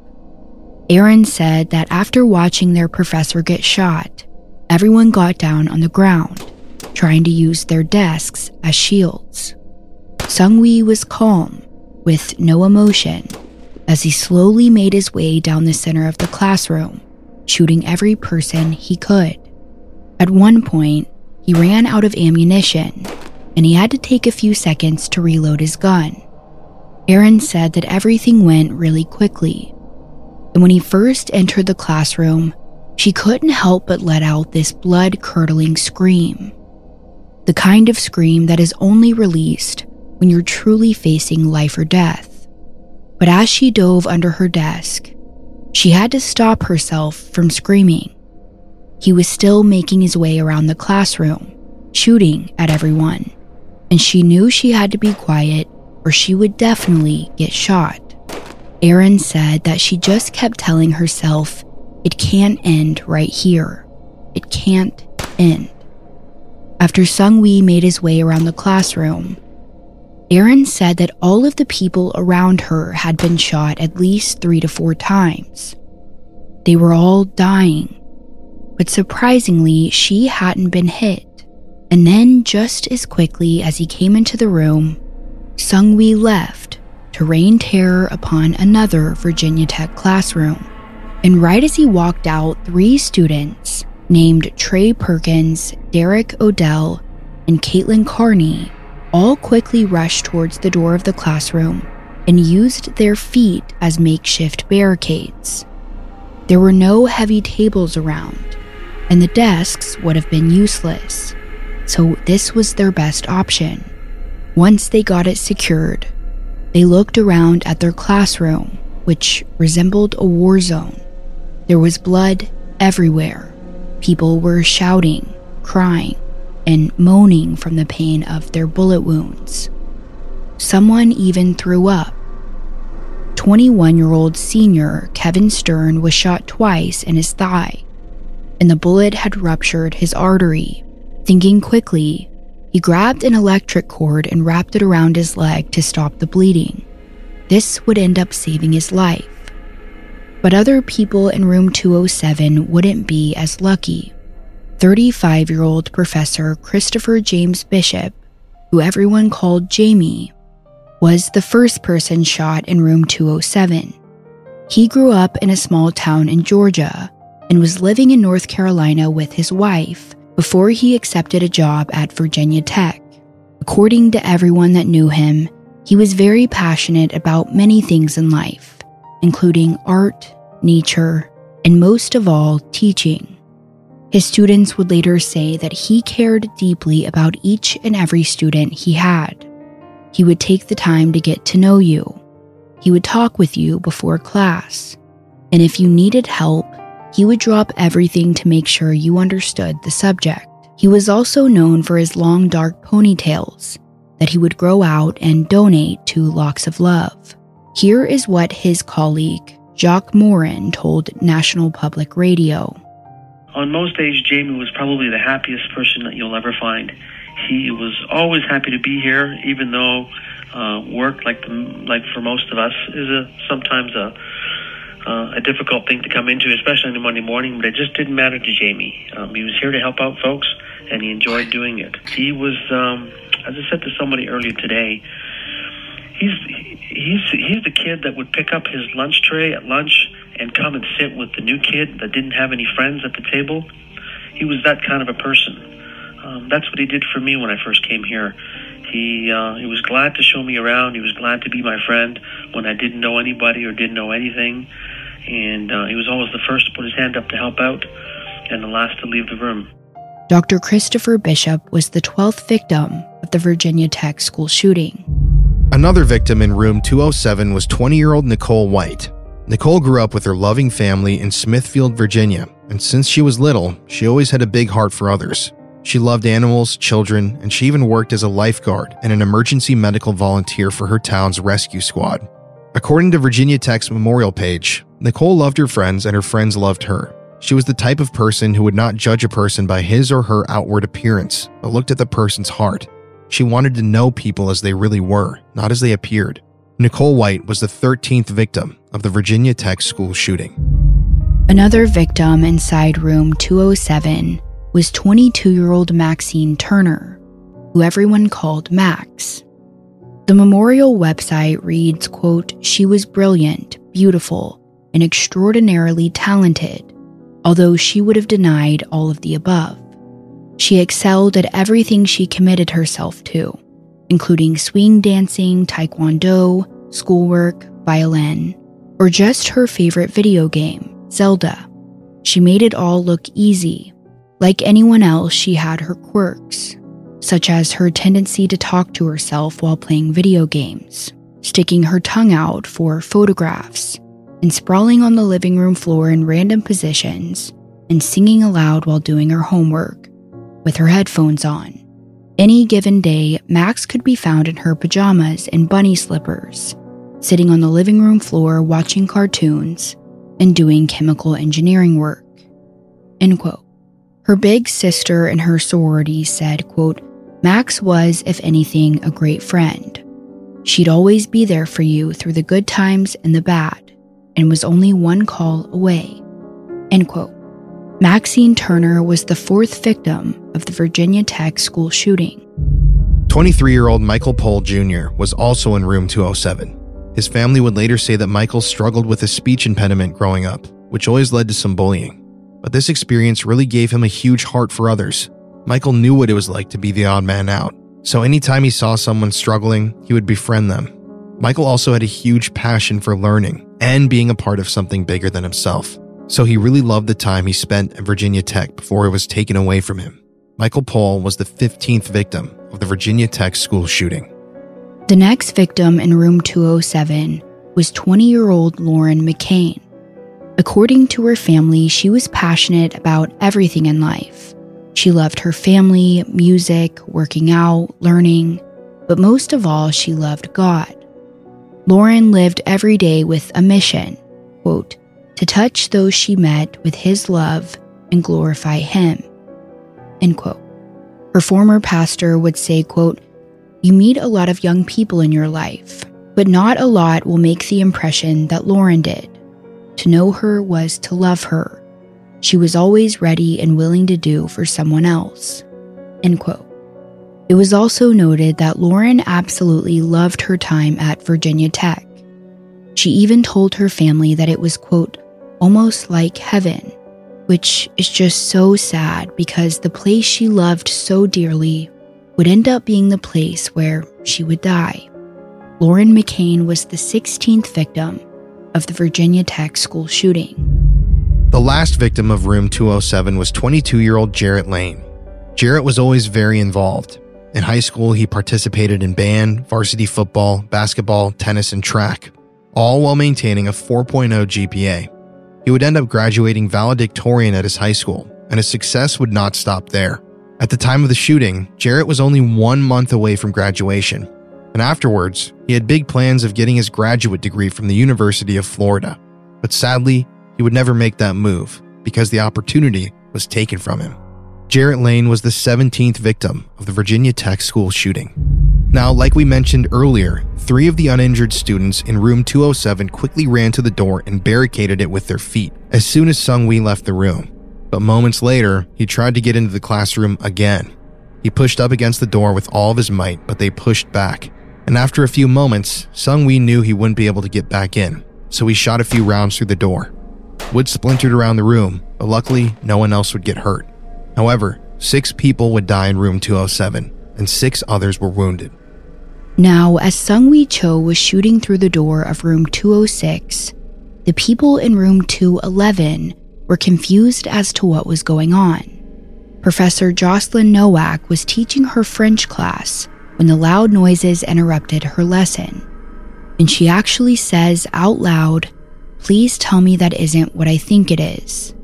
Erin said that after watching their professor get shot, everyone got down on the ground, trying to use their desks as shields. Seung-Hui was calm, with no emotion, as he slowly made his way down the center of the classroom, shooting every person he could. At one point, he ran out of ammunition, and he had to take a few seconds to reload his gun. Erin said that everything went really quickly. And when he first entered the classroom, she couldn't help but let out this blood curdling scream. The kind of scream that is only released when you're truly facing life or death. But as she dove under her desk, she had to stop herself from screaming. He was still making his way around the classroom, shooting at everyone, and she knew she had to be quiet or she would definitely get shot. Erin said that she just kept telling herself, it can't end right here. It can't end. After Seung-Hui made his way around the classroom, Erin said that all of the people around her had been shot at least three to four times. They were all dying, but surprisingly, she hadn't been hit. And then, just as quickly as he came into the room, Seung-Hui left to rain terror upon another Virginia Tech classroom. And right as he walked out, three students, named Trey Perkins, Derek O'Dell, and Caitlin Carney all quickly rushed towards the door of the classroom and used their feet as makeshift barricades. There were no heavy tables around, and the desks would have been useless, so this was their best option. Once they got it secured, they looked around at their classroom, which resembled a war zone. There was blood everywhere. People were shouting, crying, and moaning from the pain of their bullet wounds. Someone even threw up. 21 year old senior Kevin Sterne was shot twice in his thigh, and the bullet had ruptured his artery. Thinking quickly, he grabbed an electric cord and wrapped it around his leg to stop the bleeding. This would end up saving his life. But other people in room 207 wouldn't be as lucky. 35 year old Professor Christopher James Bishop, who everyone called Jamie, was the first person shot in room 207. He grew up in a small town in Georgia and was living in North Carolina with his wife before he accepted a job at Virginia Tech. According to everyone that knew him, he was very passionate about many things in life, including art, nature, and most of all, teaching. His students would later say that he cared deeply about each and every student he had. He would take the time to get to know you. He would talk with you before class. And if you needed help, he would drop everything to make sure you understood the subject. He was also known for his long dark ponytails that he would grow out and donate to Locks of Love. Here is what his colleague, Jacques Morin, told National Public Radio.
On most days, Jamie was probably the happiest person that you'll ever find. He was always happy to be here, even though uh, work, like like for most of us, is a sometimes a uh, a difficult thing to come into, especially on a Monday morning. But it just didn't matter to Jamie. Um, he was here to help out folks, and he enjoyed doing it. He was, um, as I said to somebody earlier today, he's he's he's the kid that would pick up his lunch tray at lunch and come and sit with the new kid that didn't have any friends at the table. He was that kind of a person. Um, that's what he did for me when I first came here. He uh, he was glad to show me around. He was glad to be my friend when I didn't know anybody or didn't know anything, and uh, he was always the first to put his hand up to help out, and the last to leave the room.
Dr. Christopher Bishop was the 12th victim of the Virginia Tech school shooting.
Another victim in room 207 was 20 year old Nicole White. Nicole grew up with her loving family in Smithfield, Virginia, and since she was little, she always had a big heart for others. She loved animals, children, and she even worked as a lifeguard and an emergency medical volunteer for her town's rescue squad. According to Virginia Tech's memorial page, Nicole loved her friends and her friends loved her. She was the type of person who would not judge a person by his or her outward appearance, but looked at the person's heart. She wanted to know people as they really were, not as they appeared. Nicole White was the 13th victim of the Virginia Tech school shooting.
Another victim inside room 207 was 22 year old Maxine Turner, who everyone called Max. The memorial website reads, quote, She was brilliant, beautiful, and extraordinarily talented, although she would have denied all of the above. She excelled at everything she committed herself to, including swing dancing, taekwondo, schoolwork, violin, or just her favorite video game, Zelda. She made it all look easy. Like anyone else, she had her quirks, such as her tendency to talk to herself while playing video games, sticking her tongue out for photographs, and sprawling on the living room floor in random positions and singing aloud while doing her homework with her headphones on. Any given day, Max could be found in her pajamas and bunny slippers, sitting on the living room floor watching cartoons and doing chemical engineering work. End quote. Her big sister and her sorority said, quote, Max was, if anything, a great friend. She'd always be there for you through the good times and the bad, and was only one call away. End quote. Maxine Turner was the fourth victim of the Virginia Tech school shooting.
23 year old Michael Pohl Jr. was also in room 207. His family would later say that Michael struggled with a speech impediment growing up, which always led to some bullying. But this experience really gave him a huge heart for others. Michael knew what it was like to be the odd man out, so anytime he saw someone struggling, he would befriend them. Michael also had a huge passion for learning and being a part of something bigger than himself, so he really loved the time he spent at Virginia Tech before it was taken away from him. Michael Pohl was the 15th victim of the Virginia Tech school shooting.
The next victim in room 207 was 20 year old Lauren McCain. According to her family, she was passionate about everything in life. She loved her family, music, working out, learning, but most of all, she loved God. Lauren lived every day with a mission, quote, to touch those she met with his love and glorify him, end quote. Her former pastor would say, quote, you meet a lot of young people in your life, but not a lot will make the impression that Lauren did. To know her was to love her. She was always ready and willing to do for someone else. End quote. It was also noted that Lauren absolutely loved her time at Virginia Tech. She even told her family that it was, quote, almost like heaven, which is just so sad because the place she loved so dearly would end up being the place where she would die. Lauren McCain was the 16th victim of the Virginia Tech school shooting.
The last victim of room 207 was 22 year old Jarrett Lane. Jarrett was always very involved. In high school, he participated in band, varsity football, basketball, tennis, and track, all while maintaining a 4.0 GPA. He would end up graduating valedictorian at his high school, and his success would not stop there. At the time of the shooting, Jarrett was only one month away from graduation, and afterwards, he had big plans of getting his graduate degree from the University of Florida. But sadly, he would never make that move because the opportunity was taken from him. Jarrett Lane was the 17th victim of the Virginia Tech school shooting. Now, like we mentioned earlier, three of the uninjured students in room 207 quickly ran to the door and barricaded it with their feet as soon as Seung-Hui left the room. But moments later, he tried to get into the classroom again. He pushed up against the door with all of his might, but they pushed back. And after a few moments, Seung-Hui knew he wouldn't be able to get back in, so he shot a few rounds through the door. Wood splintered around the room, but luckily, no one else would get hurt. However, six people would die in room 207, and six others were wounded.
Now, as Seung-Hui Cho was shooting through the door of room 206, the people in room 211 were confused as to what was going on. Professor Jocelyn Nowak was teaching her French class when the loud noises interrupted her lesson. And she actually says out loud, Please tell me that isn't what I think it is.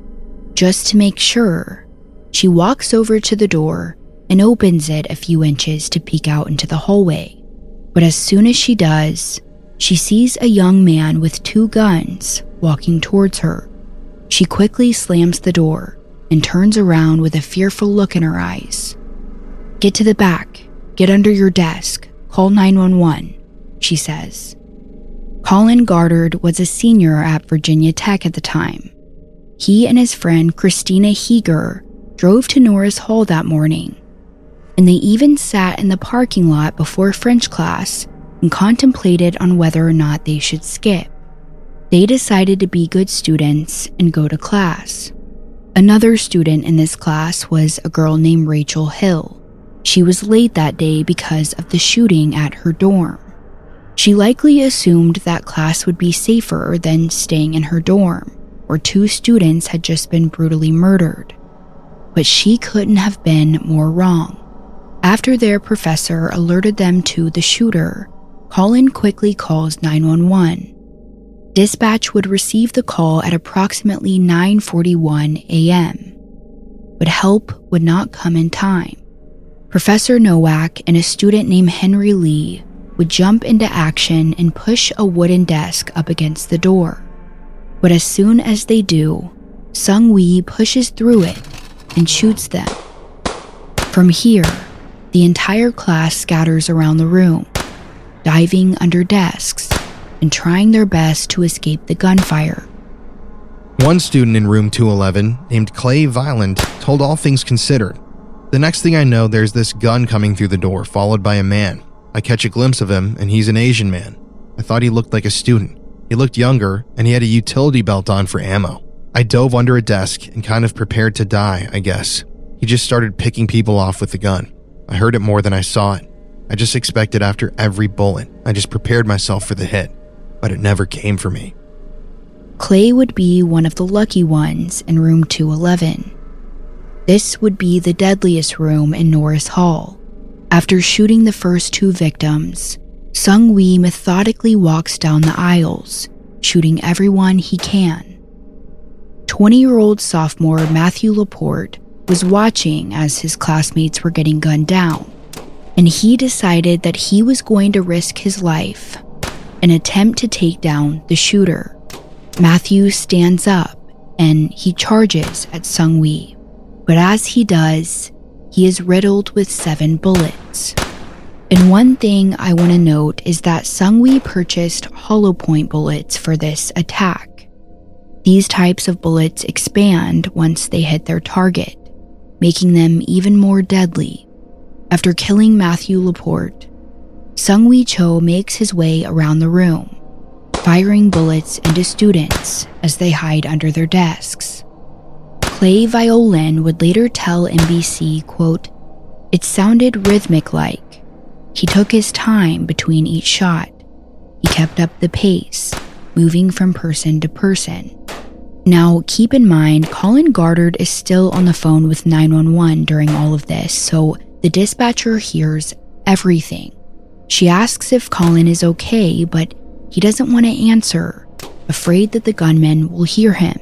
Just to make sure, she walks over to the door and opens it a few inches to peek out into the hallway. But as soon as she does, she sees a young man with two guns walking towards her. She quickly slams the door and turns around with a fearful look in her eyes. Get to the back, get under your desk, call 911, she says. Colin Goddard was a senior at Virginia Tech at the time. He and his friend Kristina Heeger drove to Norris Hall that morning, and they even sat in the parking lot before French class and contemplated on whether or not they should skip. They decided to be good students and go to class. Another student in this class was a girl named Rachel Hill. She was late that day because of the shooting at her dorm. She likely assumed that class would be safer than staying in her dorm, where two students had just been brutally murdered. But she couldn't have been more wrong. After their professor alerted them to the shooter, Colin quickly calls 911. Dispatch would receive the call at approximately 9:41 a.m. But help would not come in time. Professor Nowak and a student named Henry Lee would jump into action and push a wooden desk up against the door. But as soon as they do, Seung-Hui pushes through it and shoots them. From here, the entire class scatters around the room, diving under desks and trying their best to escape the gunfire.
One student in room 211, named Clay Violand, told All Things Considered The next thing I know, there's this gun coming through the door, followed by a man. I catch a glimpse of him, and he's an Asian man. I thought he looked like a student. He looked younger, and he had a utility belt on for ammo. I dove under a desk and kind of prepared to die, I guess. He just started picking people off with the gun. I heard it more than I saw it. I just expected after every bullet, I just prepared myself for the hit, but it never came for me.
Clay would be one of the lucky ones in room 211. This would be the deadliest room in Norris Hall. After shooting the first two victims, Seung-Hui methodically walks down the aisles, shooting everyone he can. 20 year old sophomore Matthew Laporte was watching as his classmates were getting gunned down, and he decided that he was going to risk his life and attempt to take down the shooter. Matthew stands up and he charges at Seung-Hui. But as he does, he is riddled with seven bullets. And one thing I want to note is that Seung-Hui purchased hollow point bullets for this attack. These types of bullets expand once they hit their target, making them even more deadly. After killing Matthew Laporte, Seung-Hui Cho makes his way around the room, firing bullets into students as they hide under their desks. Clay Violand would later tell NBC, quote, It sounded rhythmic like. He took his time between each shot. He kept up the pace, moving from person to person. Now, keep in mind, Colin Goddard is still on the phone with 911 during all of this, so the dispatcher hears everything. She asks if Colin is okay, but he doesn't want to answer, afraid that the gunman will hear him.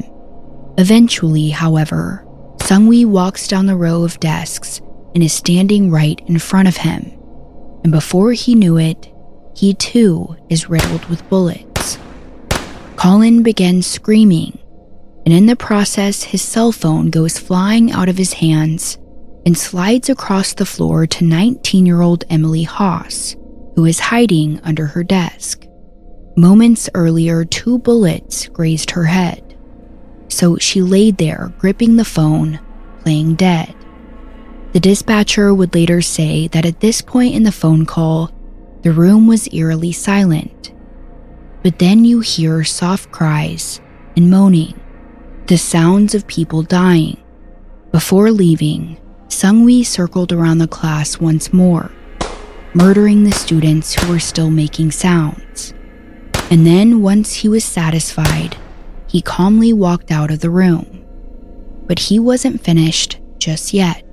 Eventually, however, Seung-Hui walks down the row of desks and is standing right in front of him. And before he knew it, he too is riddled with bullets. Colin begins screaming, and in the process, his cell phone goes flying out of his hands and slides across the floor to 19 year old Emily Haas, who is hiding under her desk. Moments earlier, two bullets grazed her head. So she laid there, gripping the phone, playing dead. The dispatcher would later say that at this point in the phone call, the room was eerily silent. But then you hear soft cries and moaning, the sounds of people dying. Before leaving, Seung-Hui circled around the class once more, murdering the students who were still making sounds. And then, once he was satisfied, he calmly walked out of the room. But he wasn't finished just yet.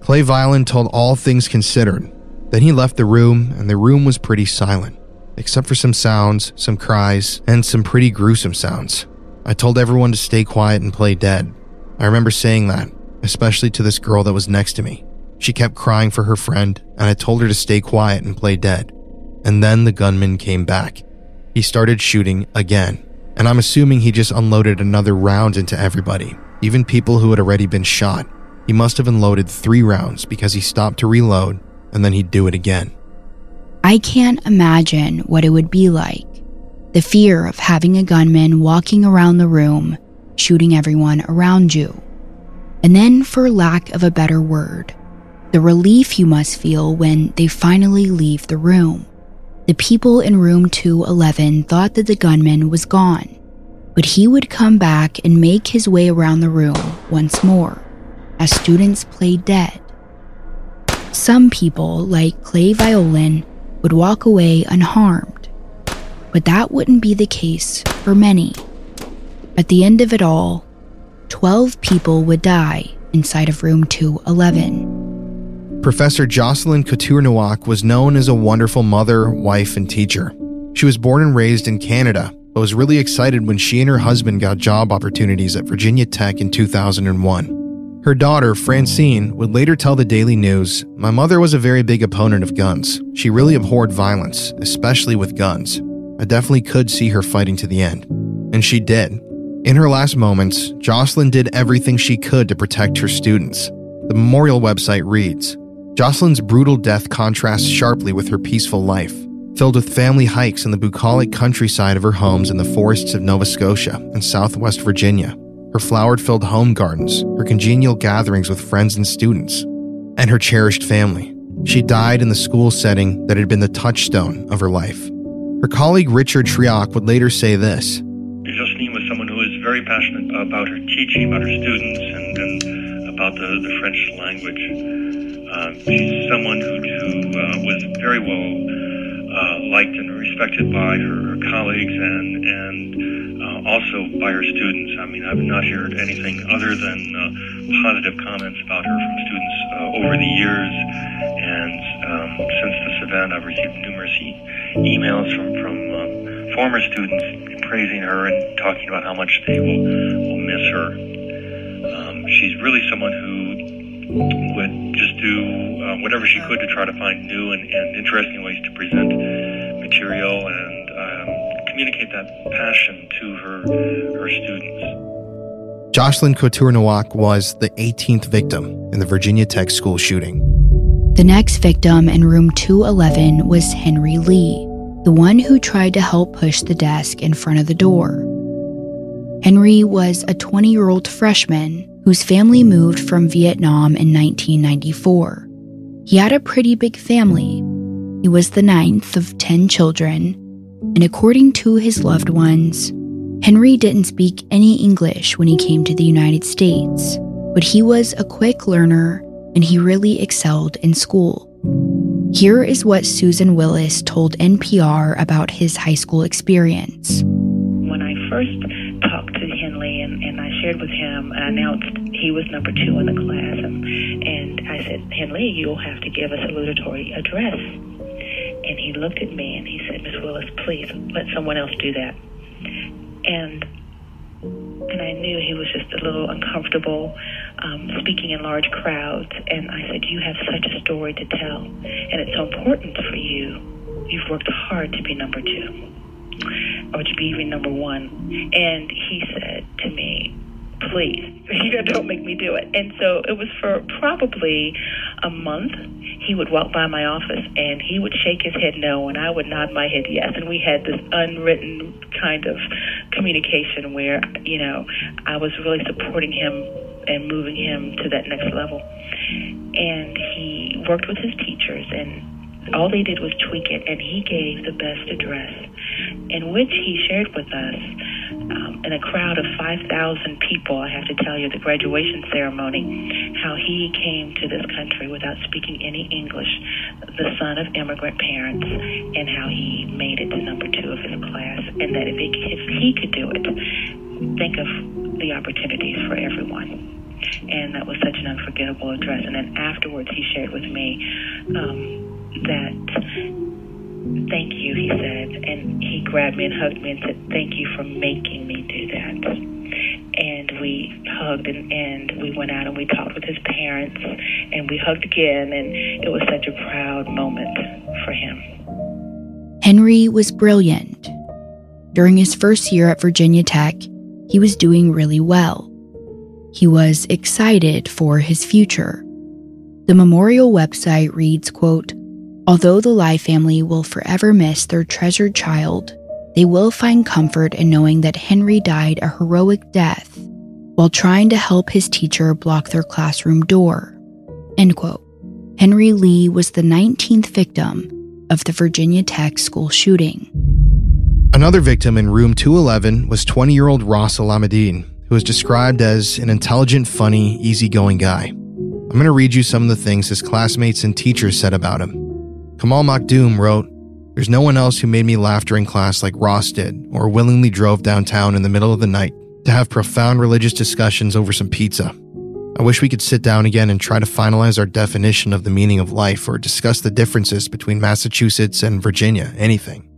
Clay Violand told All Things Considered. Then he left the room, and the room was pretty silent, except for some sounds, some cries, and some pretty gruesome sounds. I told everyone to stay quiet and play dead. I remember saying that, especially to this girl that was next to me. She kept crying for her friend, and I told her to stay quiet and play dead. And then the gunman came back. He started shooting again, and I'm assuming he just unloaded another round into everybody, even people who had already been shot. He must have unloaded three rounds because he stopped to reload and then he'd do it again.
I can't imagine what it would be like. The fear of having a gunman walking around the room, shooting everyone around you. And then, for lack of a better word, the relief you must feel when they finally leave the room. The people in room 211 thought that the gunman was gone, but he would come back and make his way around the room once more as students played dead. Some people, like Clay Violand, would walk away unharmed, but that wouldn't be the case for many. At the end of it all, 12 people would die inside of room 211.
Professor Jocelyn Couture Nowak was known as a wonderful mother, wife, and teacher. She was born and raised in Canada, but was really excited when she and her husband got job opportunities at Virginia Tech in 2001. Her daughter, Francine, would later tell the Daily News My mother was a very big opponent of guns. She really abhorred violence, especially with guns. I definitely could see her fighting to the end. And she did. In her last moments, Jocelyn did everything she could to protect her students. The memorial website reads Jocelyn's brutal death contrasts sharply with her peaceful life, filled with family hikes in the bucolic countryside of her homes in the forests of Nova Scotia and southwest Virginia, her flower filled home gardens, her congenial gatherings with friends and students, and her cherished family. She died in the school setting that had been the touchstone of her life. Her colleague Richard Shryock would later say this
Jocelyn was someone who is very passionate about her teaching, about her students, and, and about the, the French language. Uh, she's someone who, who uh, was very well uh, liked and respected by her, her colleagues and and uh, also by her students. I mean, I've not heard anything other than uh, positive comments about her from students uh, over the years. And um, since this event, I've received numerous e- emails from from um, former students praising her and talking about how much they will will miss her. Um, she's really someone who would just do uh, whatever she could to try to find new and, and interesting ways to present material and um, communicate that passion to her her students.
Jocelyn Couture Nowak was the 18th victim in the Virginia Tech school shooting.
The next victim in room 211 was Henry Lee, the one who tried to help push the desk in front of the door. Henry was a 20 year old freshman whose family moved from Vietnam in 1994. He had a pretty big family. He was the ninth of 10 children, and according to his loved ones, Henry didn't speak any English when he came to the United States, but he was a quick learner and he really excelled in school. Here is what Susan Willis told NPR about his high school experience.
When I first shared with him, I announced he was number two in the class, and, and I said, Henley, you'll have to give a salutatory address. And he looked at me and he said, Miss Willis, please let someone else do that. And and I knew he was just a little uncomfortable um, speaking in large crowds. And I said, You have such a story to tell, and it's so important for you. You've worked hard to be number two, or to be even number one. And he said to me, Please, you know, don't make me do it. And so it was for probably a month. He would walk by my office and he would shake his head no, and I would nod my head yes. And we had this unwritten kind of communication where, you know, I was really supporting him and moving him to that next level. And he worked with his teachers, and all they did was tweak it, and he gave the best address, in which he shared with us um, in a crowd of 5,000 people, I have to tell you, the graduation ceremony, how he came to this country without speaking any English, the son of immigrant parents, and how he made it to number two of his class, and that if he, if he could do it, think of the opportunities for everyone. And that was such an unforgettable address. And then afterwards, he shared with me um, that Thank you, he said. And he grabbed me and hugged me and said, Thank you for making me do that. And we hugged and, and we went out and we talked with his parents and we hugged again. And it was such a proud moment for him.
Henry was brilliant. During his first year at Virginia Tech, he was doing really well. He was excited for his future. The memorial website reads, quote, Although the Ly family will forever miss their treasured child, they will find comfort in knowing that Henry died a heroic death while trying to help his teacher block their classroom door. End quote. Henry Lee was the 19th victim of the Virginia Tech school shooting.
Another victim in room 211 was 20 year old Ross Alameddine, who was described as an intelligent, funny, easygoing guy. I'm going to read you some of the things his classmates and teachers said about him. Kamal Makhdoom wrote, There's no one else who made me laugh during class like Ross did, or willingly drove downtown in the middle of the night to have profound religious discussions over some pizza. I wish we could sit down again and try to finalize our definition of the meaning of life or discuss the differences between Massachusetts and Virginia, anything.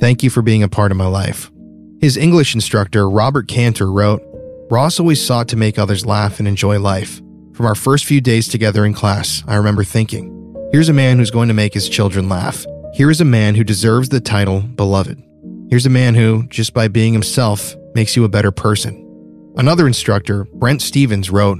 Thank you for being a part of my life. His English instructor, Robert Cantor, wrote Ross always sought to make others laugh and enjoy life. From our first few days together in class, I remember thinking, here's a man who's going to make his children laugh. Here is a man who deserves the title beloved. Here's a man who, just by being himself, makes you a better person. Another instructor, Brent Stevens, wrote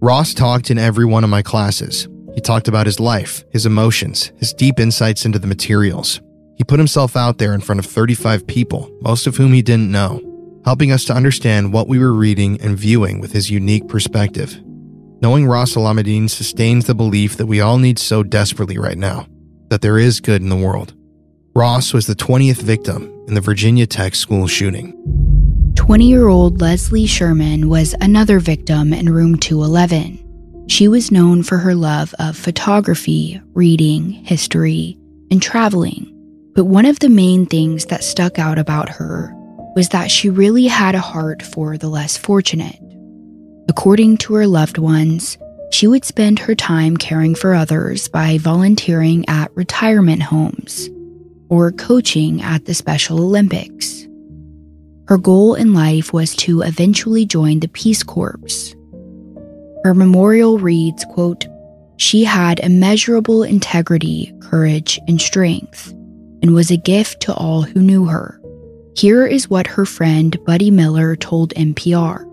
Ross talked in every one of my classes. He talked about his life, his emotions, his deep insights into the materials. He put himself out there in front of 35 people, most of whom he didn't know, helping us to understand what we were reading and viewing with his unique perspective. Knowing Ross Alameddine sustains the belief that we all need so desperately right now that there is good in the world. Ross was the 20th victim in the Virginia Tech school shooting.
20 year old Leslie Sherman was another victim in room 211. She was known for her love of photography, reading, history, and traveling. But one of the main things that stuck out about her was that she really had a heart for the less fortunate. According to her loved ones, she would spend her time caring for others by volunteering at retirement homes or coaching at the Special Olympics. Her goal in life was to eventually join the Peace Corps. Her memorial reads, quote, She had immeasurable integrity, courage, and strength, and was a gift to all who knew her. Here is what her friend Buddy Miller told NPR.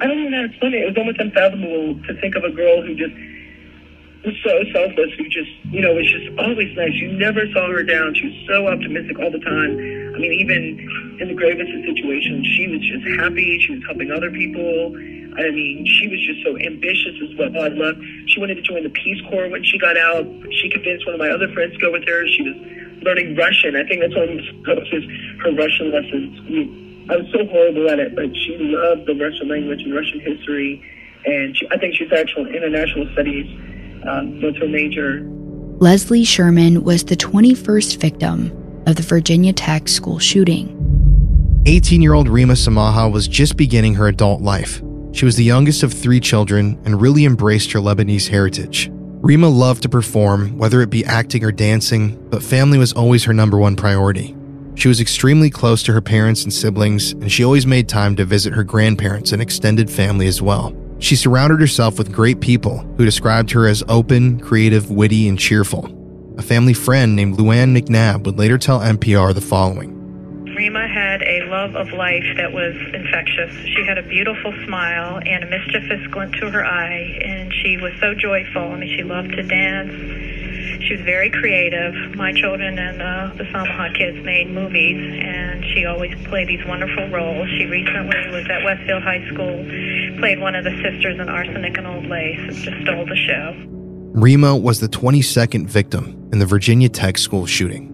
I don't know to explain it. Was almost unfathomable to think of a girl who just was so selfless, who just, you know, was just always nice. You never saw her down. She was so optimistic all the time. I mean, even in the gravest of situations, she was just happy. She was helping other people. I mean, she was just so ambitious as well. I loved. She wanted to join the Peace Corps when she got out. She convinced one of my other friends to go with her. She was learning Russian. I think that's one of the her Russian lessons. I was so horrible at it, but she loved the Russian language and Russian history. And she, I think she's actually international studies um, was her major.
Leslie Sherman was the 21st victim of the Virginia Tech school shooting.
18 year old Rima Samaha was just beginning her adult life. She was the youngest of three children and really embraced her Lebanese heritage. Rima loved to perform, whether it be acting or dancing, but family was always her number one priority. She was extremely close to her parents and siblings, and she always made time to visit her grandparents and extended family as well. She surrounded herself with great people who described her as open, creative, witty, and cheerful. A family friend named Luann McNabb would later tell NPR the following
Rima had a love of life that was infectious. She had a beautiful smile and a mischievous glint to her eye, and she was so joyful. I mean, she loved to dance she was very creative. My children and uh, the Samaha kids made movies, and she always played these wonderful roles. She recently was at Westfield High School, played one of the sisters in Arsenic and Old Lace, and just stole the show.
Rima was the 22nd victim in the Virginia Tech school shooting.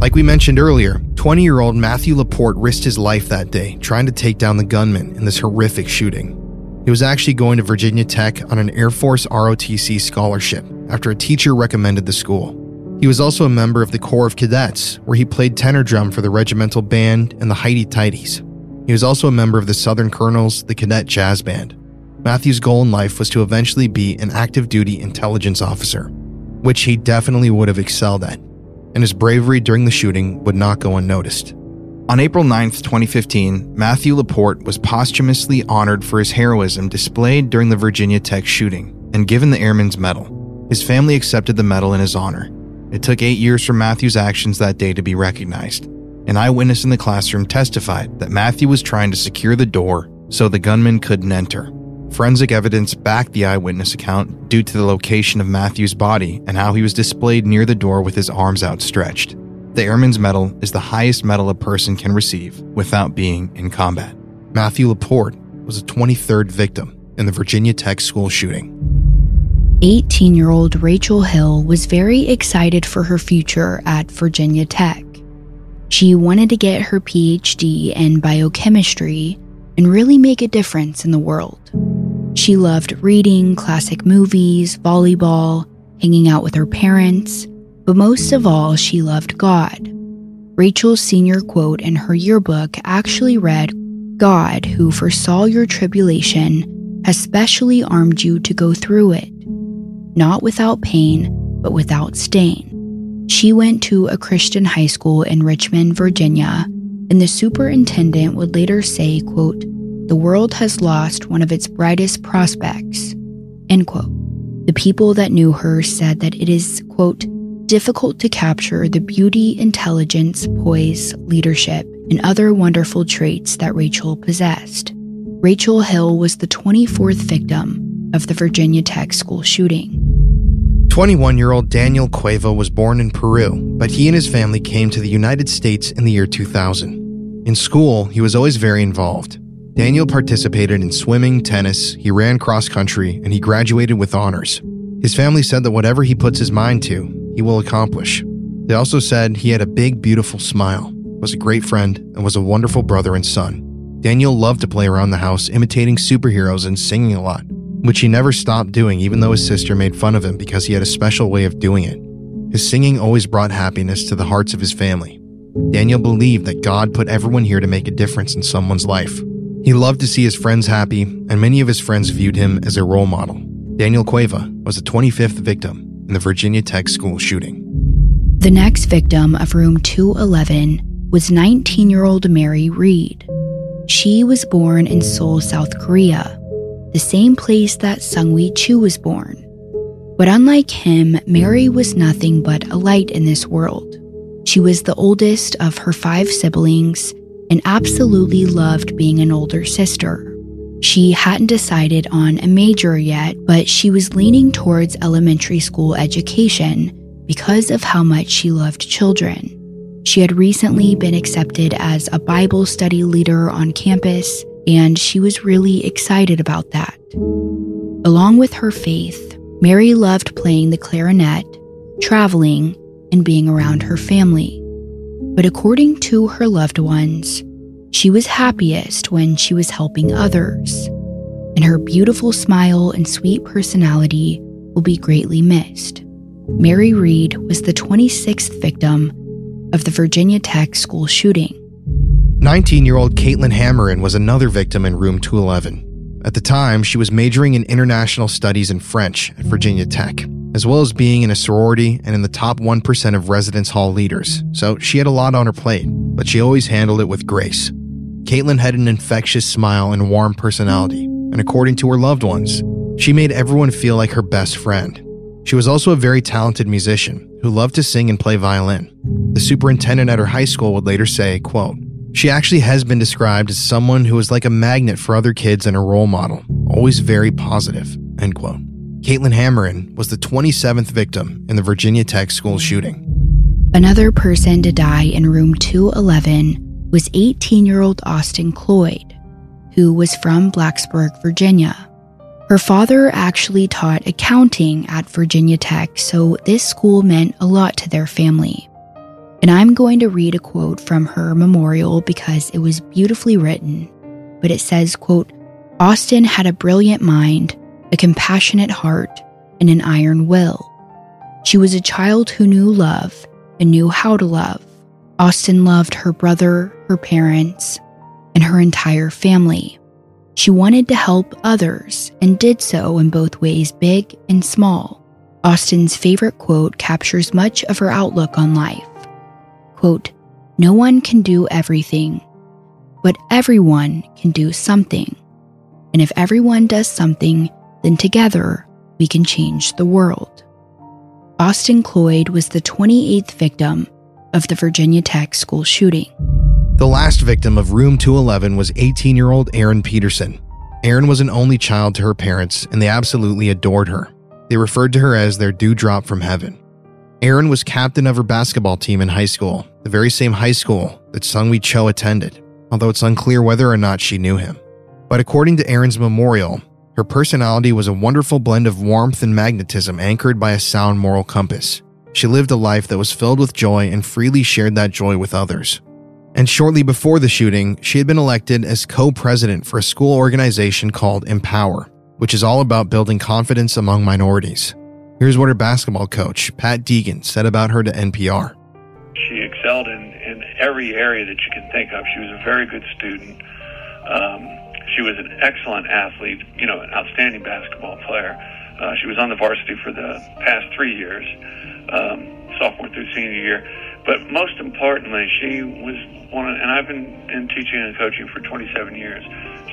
Like we mentioned earlier, 20 year old Matthew Laporte risked his life that day trying to take down the gunman in this horrific shooting. He was actually going to Virginia Tech on an Air Force ROTC scholarship after a teacher recommended the school. He was also a member of the Corps of Cadets, where he played tenor drum for the regimental band and the Highty Tighties. He was also a member of the Southern Colonels, the Cadet Jazz Band. Matthew's goal in life was to eventually be an active duty intelligence officer, which he definitely would have excelled at, and his bravery during the shooting would not go unnoticed. On April 9, 2015, Matthew Laporte was posthumously honored for his heroism displayed during the Virginia Tech shooting and given the Airman's Medal. His family accepted the medal in his honor. It took eight years for Matthew's actions that day to be recognized. An eyewitness in the classroom testified that Matthew was trying to secure the door so the gunman couldn't enter. Forensic evidence backed the eyewitness account due to the location of Matthew's body and how he was displayed near the door with his arms outstretched. The Airman's Medal is the highest medal a person can receive without being in combat. Matthew Laporte was the 23rd victim in the Virginia Tech school shooting.
18 year old Rachel Hill was very excited for her future at Virginia Tech. She wanted to get her PhD in biochemistry and really make a difference in the world. She loved reading classic movies, volleyball, hanging out with her parents, but most of all, she loved God. Rachel's senior quote in her yearbook actually read God, who foresaw your tribulation, has specially armed you to go through it, not without pain, but without stain. She went to a Christian high school in Richmond, Virginia, and the superintendent would later say, quote, the world has lost one of its brightest prospects, end quote. The people that knew her said that it is, quote, difficult to capture the beauty, intelligence, poise, leadership, and other wonderful traits that Rachel possessed. Rachel Hill was the 24th victim of the Virginia Tech school shooting.
21 year old Daniel Cueva was born in Peru, but he and his family came to the United States in the year 2000. In school, he was always very involved. Daniel participated in swimming, tennis, he ran cross country, and he graduated with honors. His family said that whatever he puts his mind to, he will accomplish. They also said he had a big, beautiful smile. was a great friend, and was a wonderful brother and son. Daniel loved to play around the house imitating superheroes and singing a lot, which he never stopped doing even though his sister made fun of him because he had a special way of doing it. His singing always brought happiness to the hearts of his family. Daniel believed that God put everyone here to make a difference in someone's life. He loved to see his friends happy, and many of his friends viewed him as a role model. Daniel Cueva was the 25th victim in the Virginia Tech school shooting.
The next victim of room 211 was 19 year old Mary Read. She was born in Seoul, South Korea, the same place that Seung-Hui Cho was born. But unlike him, Mary was nothing but a light in this world. She was the oldest of her five siblings and absolutely loved being an older sister. She hadn't decided on a major yet, but she was leaning towards elementary school education because of how much she loved children. She had recently been accepted as a Bible study leader on campus, and she was really excited about that. Along with her faith, Mary loved playing the clarinet, traveling, and being around her family. But according to her loved ones, she was happiest when she was helping others, and her beautiful smile and sweet personality will be greatly missed. Mary Read was the 26th victim of the Virginia Tech school shooting.
19 year old Caitlin Hammaren was another victim in room 211. At the time, she was majoring in international studies and French at Virginia Tech, as well as being in a sorority and in the top 1% of residence hall leaders, so she had a lot on her plate, but she always handled it with grace. Caitlin had an infectious smile and warm personality, and according to her loved ones, she made everyone feel like her best friend. She was also a very talented musician who loved to sing and play violin. The superintendent at her high school would later say, quote, she actually has been described as someone who was like a magnet for other kids and a role model, always very positive, end quote. Caitlin Hammaren was the 27th victim in the Virginia Tech school shooting.
Another person to die in room 211 was 18 year old Austin Cloyd, who was from Blacksburg, Virginia. Her father actually taught accounting at Virginia Tech, so this school meant a lot to their family. And I'm going to read a quote from her memorial because it was beautifully written. But it says, quote, Austin had a brilliant mind, a compassionate heart, and an iron will. She was a child who knew love and knew how to love. Austin loved her brother, her parents, and her entire family. She wanted to help others and did so in both ways, big and small. Austin's favorite quote captures much of her outlook on life. Quote, No one can do everything, but everyone can do something. And if everyone does something, then together we can change the world. Austin Cloyd was the 28th victim of the Virginia Tech school shooting.
The last victim of room 211 was 18 year old Erin Peterson. Erin was an only child to her parents, and they absolutely adored her. They referred to her as their dewdrop from heaven. Erin was captain of her basketball team in high school, the very same high school that Seung-Hui Cho attended, although it's unclear whether or not she knew him. But according to Erin's memorial, her personality was a wonderful blend of warmth and magnetism anchored by a sound moral compass. She lived a life that was filled with joy and freely shared that joy with others. And shortly before the shooting, she had been elected as co president for a school organization called Empower, which is all about building confidence among minorities. Here's what her basketball coach, Pat Deegan, said about her to NPR.
Excelled in, in every area that you can think of. She was a very good student. Um, she was an excellent athlete, you know, an outstanding basketball player. Uh, she was on the varsity for the past three years um, sophomore through senior year. But most importantly, she was one, of, and I've been in teaching and coaching for 27 years.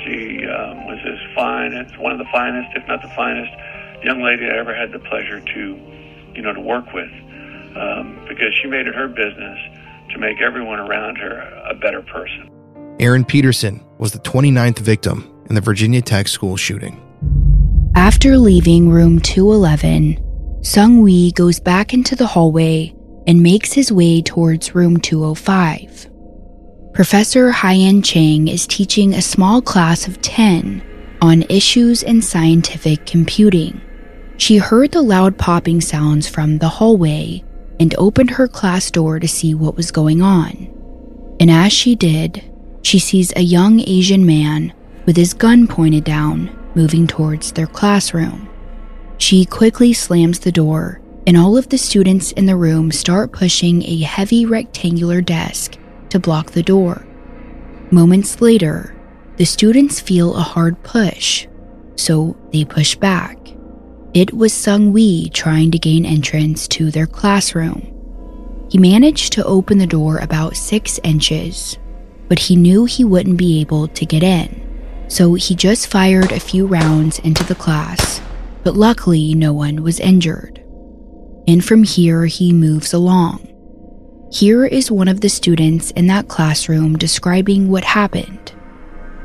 She um, was as fine one of the finest, if not the finest, young lady I ever had the pleasure to, you know, to work with, um, because she made it her business to make everyone around her a better person.
Erin Peterson was the 29th victim in the Virginia Tech school shooting.
After leaving room 211, Seung-Hui goes back into the hallway and makes his way towards room 205. Professor Haiyan Cheng is teaching a small class of 10 on issues in scientific computing. She heard the loud popping sounds from the hallway and opened her class door to see what was going on. And as she did, she sees a young Asian man with his gun pointed down moving towards their classroom. She quickly slams the door, and all of the students in the room start pushing a heavy rectangular desk to block the door. Moments later, the students feel a hard push, so they push back. It was Seung-Hui trying to gain entrance to their classroom. He managed to open the door about six inches, but he knew he wouldn't be able to get in, so he just fired a few rounds into the class, but luckily no one was injured. And from here, he moves along. Here is one of the students in that classroom describing what happened.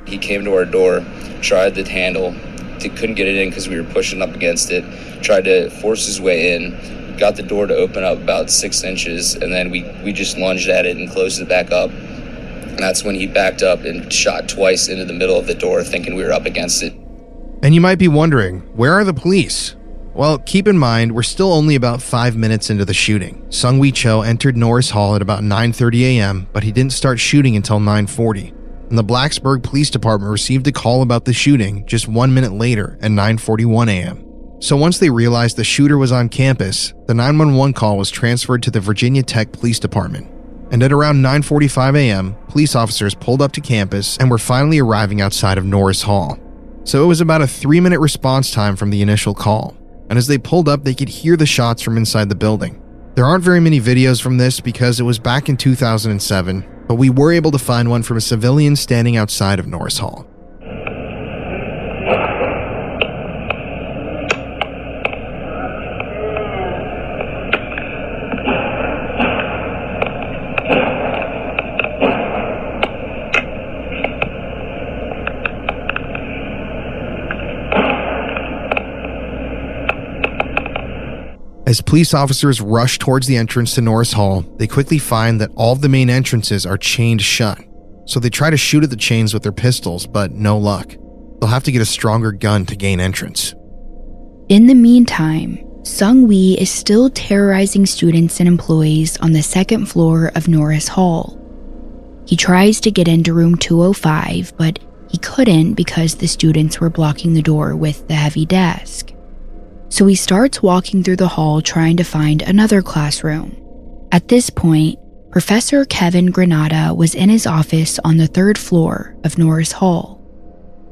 He came to our door, tried the handle, couldn't get it in because we were pushing up against it, tried to force his way in, got the door to open up about six inches, and then we, we just lunged at it and closed it back up. And that's when he backed up and shot twice into the middle of the door, thinking we were up against it.
And you might be wondering, where are the police? Well, keep in mind, we're still only about five minutes into the shooting. Seung-Hui Cho entered Norris Hall at about 9.30 a.m., but he didn't start shooting until 9.40. And the Blacksburg Police Department received a call about the shooting just one minute later at 9.41 a.m. So once they realized the shooter was on campus, the 911 call was transferred to the Virginia Tech Police Department. And at around 9:45 a.m., police officers pulled up to campus and were finally arriving outside of Norris Hall. So it was about a 3-minute response time from the initial call and as they pulled up, they could hear the shots from inside the building. There aren't very many videos from this because it was back in 2007, but we were able to find one from a civilian standing outside of Norris Hall. As police officers rush towards the entrance to Norris Hall, they quickly find that all of the main entrances are chained shut. So they try to shoot at the chains with their pistols, but no luck. They'll have to get a stronger gun to gain entrance.
In the meantime, Seung-Hui is still terrorizing students and employees on the second floor of Norris Hall. He tries to get into room 205, but he couldn't because the students were blocking the door with the heavy desk so he starts walking through the hall trying to find another classroom. At this point, Professor Kevin Granata was in his office on the third floor of Norris Hall.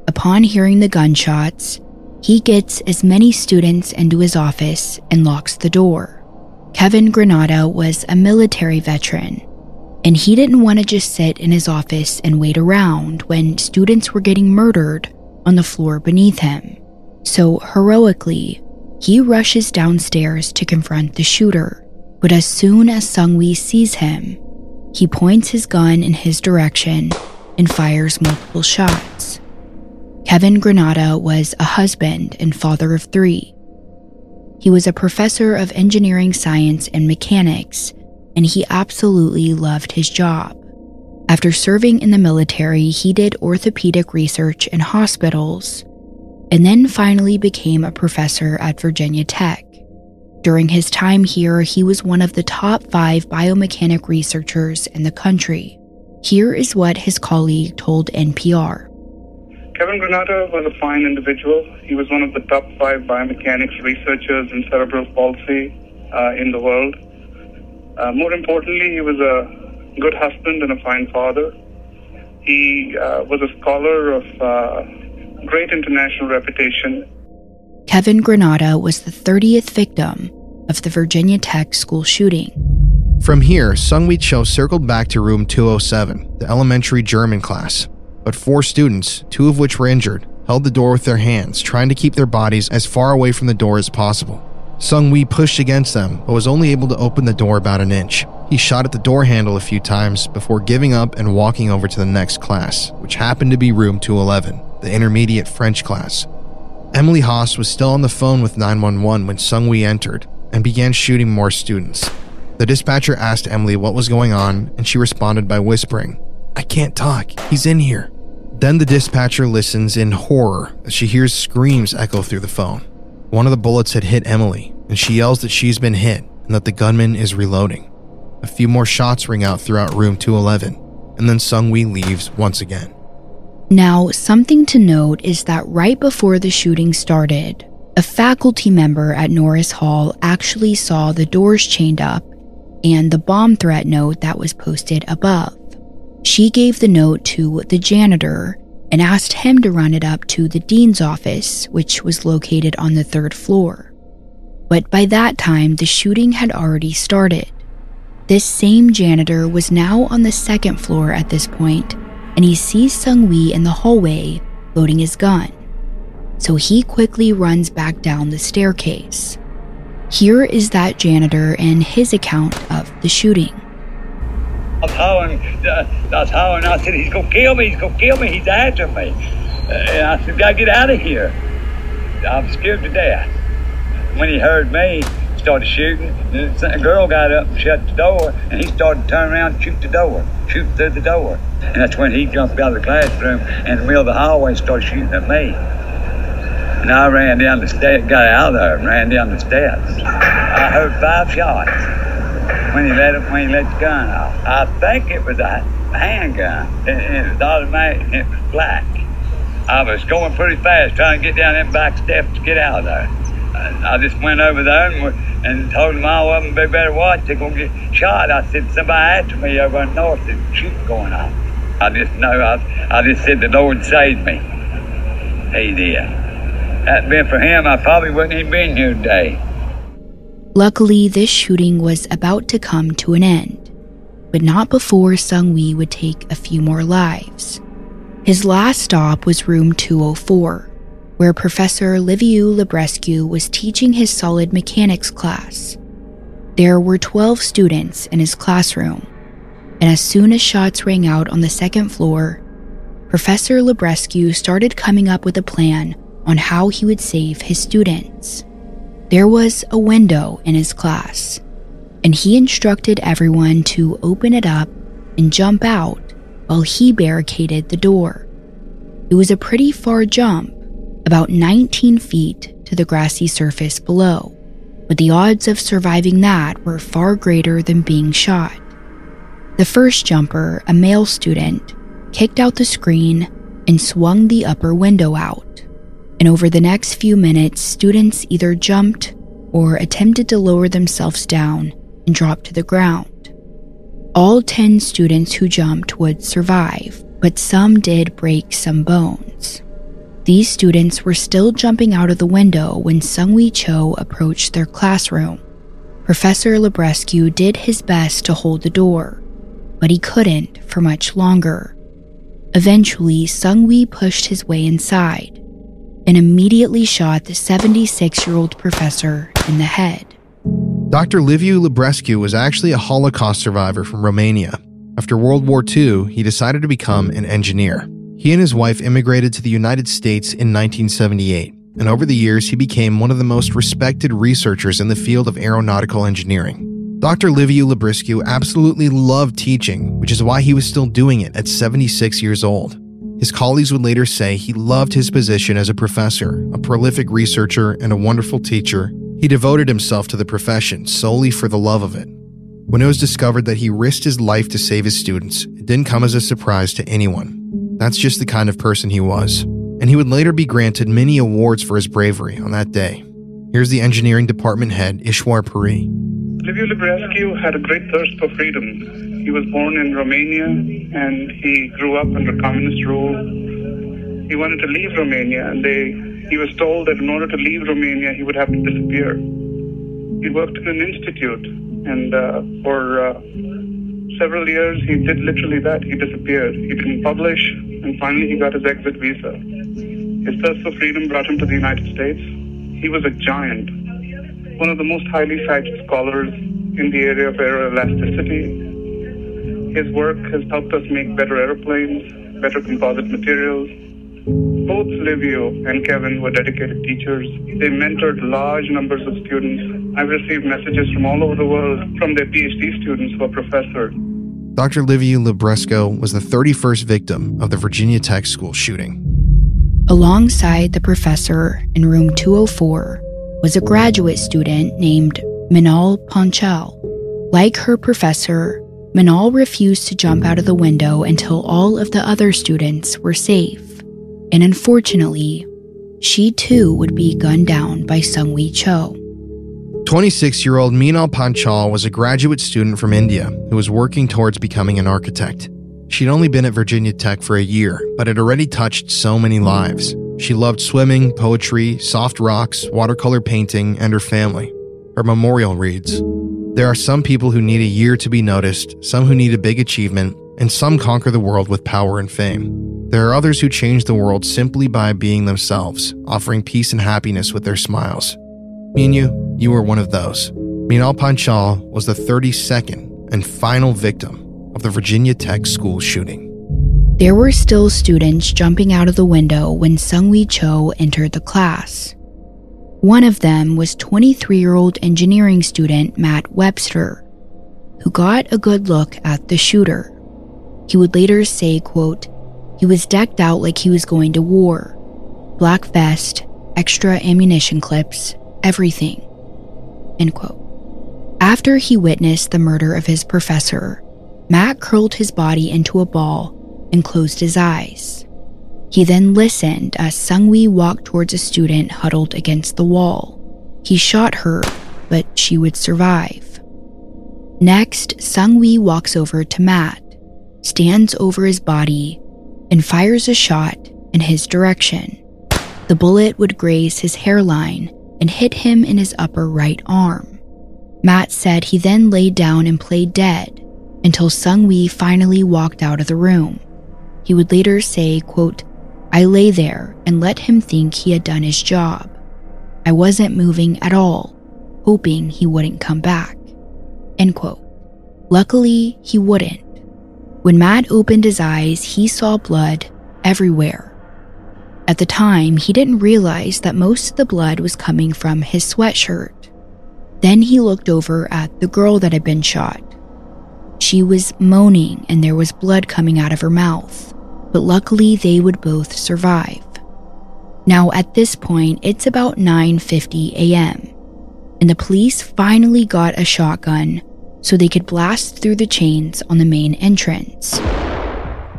Upon hearing the gunshots, he gets as many students into his office and locks the door. Kevin Granata was a military veteran, and he didn't want to just sit in his office and wait around when students were getting murdered on the floor beneath him. So, heroically, he rushes downstairs to confront the shooter, but as soon as Seung-Hui sees him, he points his gun in his direction and fires multiple shots. Kevin Granata was a husband and father of three. He was a professor of engineering science and mechanics, and he absolutely loved his job. After serving in the military, he did orthopedic research in hospitals and then finally became a professor at Virginia Tech. During his time here, he was one of the top five biomechanic researchers in the country. Here is what his colleague told NPR.
Kevin Granata was a fine individual. He was one of the top five biomechanics researchers in cerebral palsy uh, in the world. Uh, more importantly, he was a good husband and a fine father. He uh, was a scholar of uh, great international reputation.
Kevin Granata was the 30th victim of the Virginia Tech school shooting.
From here, Seung-Hui Cho circled back to room 207, the elementary German class. But four students, two of which were injured, held the door with their hands, trying to keep their bodies as far away from the door as possible. Seung-Hui pushed against them, but was only able to open the door about an inch. He shot at the door handle a few times before giving up and walking over to the next class, which happened to be room 211 the intermediate French class. Emily Haas was still on the phone with 911 when Seung-Hui entered and began shooting more students. The dispatcher asked Emily what was going on, and she responded by whispering, I can't talk, he's in here. Then the dispatcher listens in horror as she hears screams echo through the phone. One of the bullets had hit Emily, and she yells that she's been hit and that the gunman is reloading. A few more shots ring out throughout room 211. and then Seung-Hui leaves once again.
Now, something to note is that right before the shooting started, a faculty member at Norris Hall actually saw the doors chained up and the bomb threat note that was posted above. She gave the note to the janitor and asked him to run it up to the dean's office, which was located on the third floor. But by that time, the shooting had already started. This same janitor was now on the second floor at this point, and he sees Seung-Hui in the hallway loading his gun. So he quickly runs back down the staircase. Here is that janitor and his account of the shooting.
I was hollering, uh, I was hollering, I said, he's gonna kill me, he's gonna kill me, he's after me. Uh, and I said, gotta get out of here. I'm scared to death. When he heard me, started shooting. A girl got up and shut the door, and he started to turn around and shoot the door, shoot through the door. And that's when he jumped out of the classroom and the middle of the hallway and started shooting at me. And I ran down the steps, got out of there and ran down the steps. I heard five shots when he let when he let the gun off. I think it was a handgun. It, it was automatic. and It was black. I was going pretty fast, trying to get down them back steps to get out of there. I, just went over there and, and told them all of them they better watch. They're gonna get shot. I said somebody after me over in north. There's shooting going on. I just know. I, I just said the Lord saved me. He did. Hadn't been for him, I probably wouldn't even been here today.
Luckily, this shooting was about to come to an end, but not before Seung-Hui would take a few more lives. His last stop was room 204, where Professor Liviu Librescu was teaching his solid mechanics class. There were 12 students in his classroom, and as soon as shots rang out on the second floor, Professor Librescu started coming up with a plan on how he would save his students. There was a window in his class, and he instructed everyone to open it up and jump out while he barricaded the door. It was a pretty far jump, about 19 feet to the grassy surface below, but the odds of surviving that were far greater than being shot. The first jumper, a male student, kicked out the screen and swung the upper window out. And over the next few minutes, students either jumped or attempted to lower themselves down and drop to the ground. All 10 students who jumped would survive, but some did break some bones. These students were still jumping out of the window when Seung-Hui Cho approached their classroom. Professor Librescu did his best to hold the door, but he couldn't for much longer. Eventually, Seung-Hui pushed his way inside and immediately shot the 76 year old professor in the head.
Dr. Liviu Librescu was actually a Holocaust survivor from Romania. After World War II, he decided to become an engineer. He and his wife immigrated to the United States in 1978, and over the years, he became one of the most respected researchers in the field of aeronautical engineering. Dr. Liviu Librescu absolutely loved teaching, which is why he was still doing it at 76 years old. His colleagues would later say he loved his position as a professor, a prolific researcher, and a wonderful teacher. He devoted himself to the profession solely for the love of it. When it was discovered that he risked his life to save his students, it didn't come as a surprise to anyone. That's just the kind of person he was. And he would later be granted many awards for his bravery on that day. Here's the engineering department head, Ishwar Puri.
Liviu Librescu had a great thirst for freedom. He was born in Romania and he grew up under communist rule. He wanted to leave Romania and they, he was told that in order to leave Romania, he would have to disappear. He worked in an institute and uh, for uh, several years he did literally that. He disappeared. He didn't publish and finally he got his exit visa. His thirst for freedom brought him to the United States. He was a giant, one of the most highly cited scholars in the area of aeroelasticity. His work has helped us make better airplanes, better composite materials. Both Liviu and Kevin were dedicated teachers. They mentored large numbers of students. I've received messages from all over the world from their PhD students who are professors.
Dr. Liviu Librescu was the 31st victim of the Virginia Tech school shooting.
Alongside the professor in room 204 was a graduate student named Minal Panchal. Like her professor, Manal refused to jump out of the window until all of the other students were safe. And unfortunately, she too would be gunned down by Seung-Hui Cho.
26 year old Meenal Panchal was a graduate student from India who was working towards becoming an architect. She'd only been at Virginia Tech for a year, but had already touched so many lives. She loved swimming, poetry, soft rocks, watercolor painting, and her family. Her memorial reads There are some people who need a year to be noticed, some who need a big achievement, and some conquer the world with power and fame. There are others who change the world simply by being themselves, offering peace and happiness with their smiles. Minu, you were one of those. Meenal Panchal was the 32nd and final victim of the Virginia Tech school shooting.
There were still students jumping out of the window when Seung-Hui Cho entered the class. One of them was 23 year old engineering student Matt Webster, who got a good look at the shooter. He would later say, quote, he was decked out like he was going to war. Black vest, extra ammunition clips, everything. End quote. After he witnessed the murder of his professor, Matt curled his body into a ball and closed his eyes. He then listened as Seung-Hui walked towards a student huddled against the wall. He shot her, but she would survive. Next, Seung-Hui walks over to Matt, stands over his body, and fires a shot in his direction. The bullet would graze his hairline and hit him in his upper right arm. Matt said he then laid down and played dead until Seung-Hui finally walked out of the room. He would later say, quote, I lay there and let him think he had done his job. I wasn't moving at all, hoping he wouldn't come back. End quote. Luckily, he wouldn't. When Matt opened his eyes, he saw blood everywhere. At the time, he didn't realize that most of the blood was coming from his sweatshirt. Then he looked over at the girl that had been shot. She was moaning and there was blood coming out of her mouth, but luckily they would both survive. Now at this point, it's about 9:50 a.m. and the police finally got a shotgun so they could blast through the chains on the main entrance.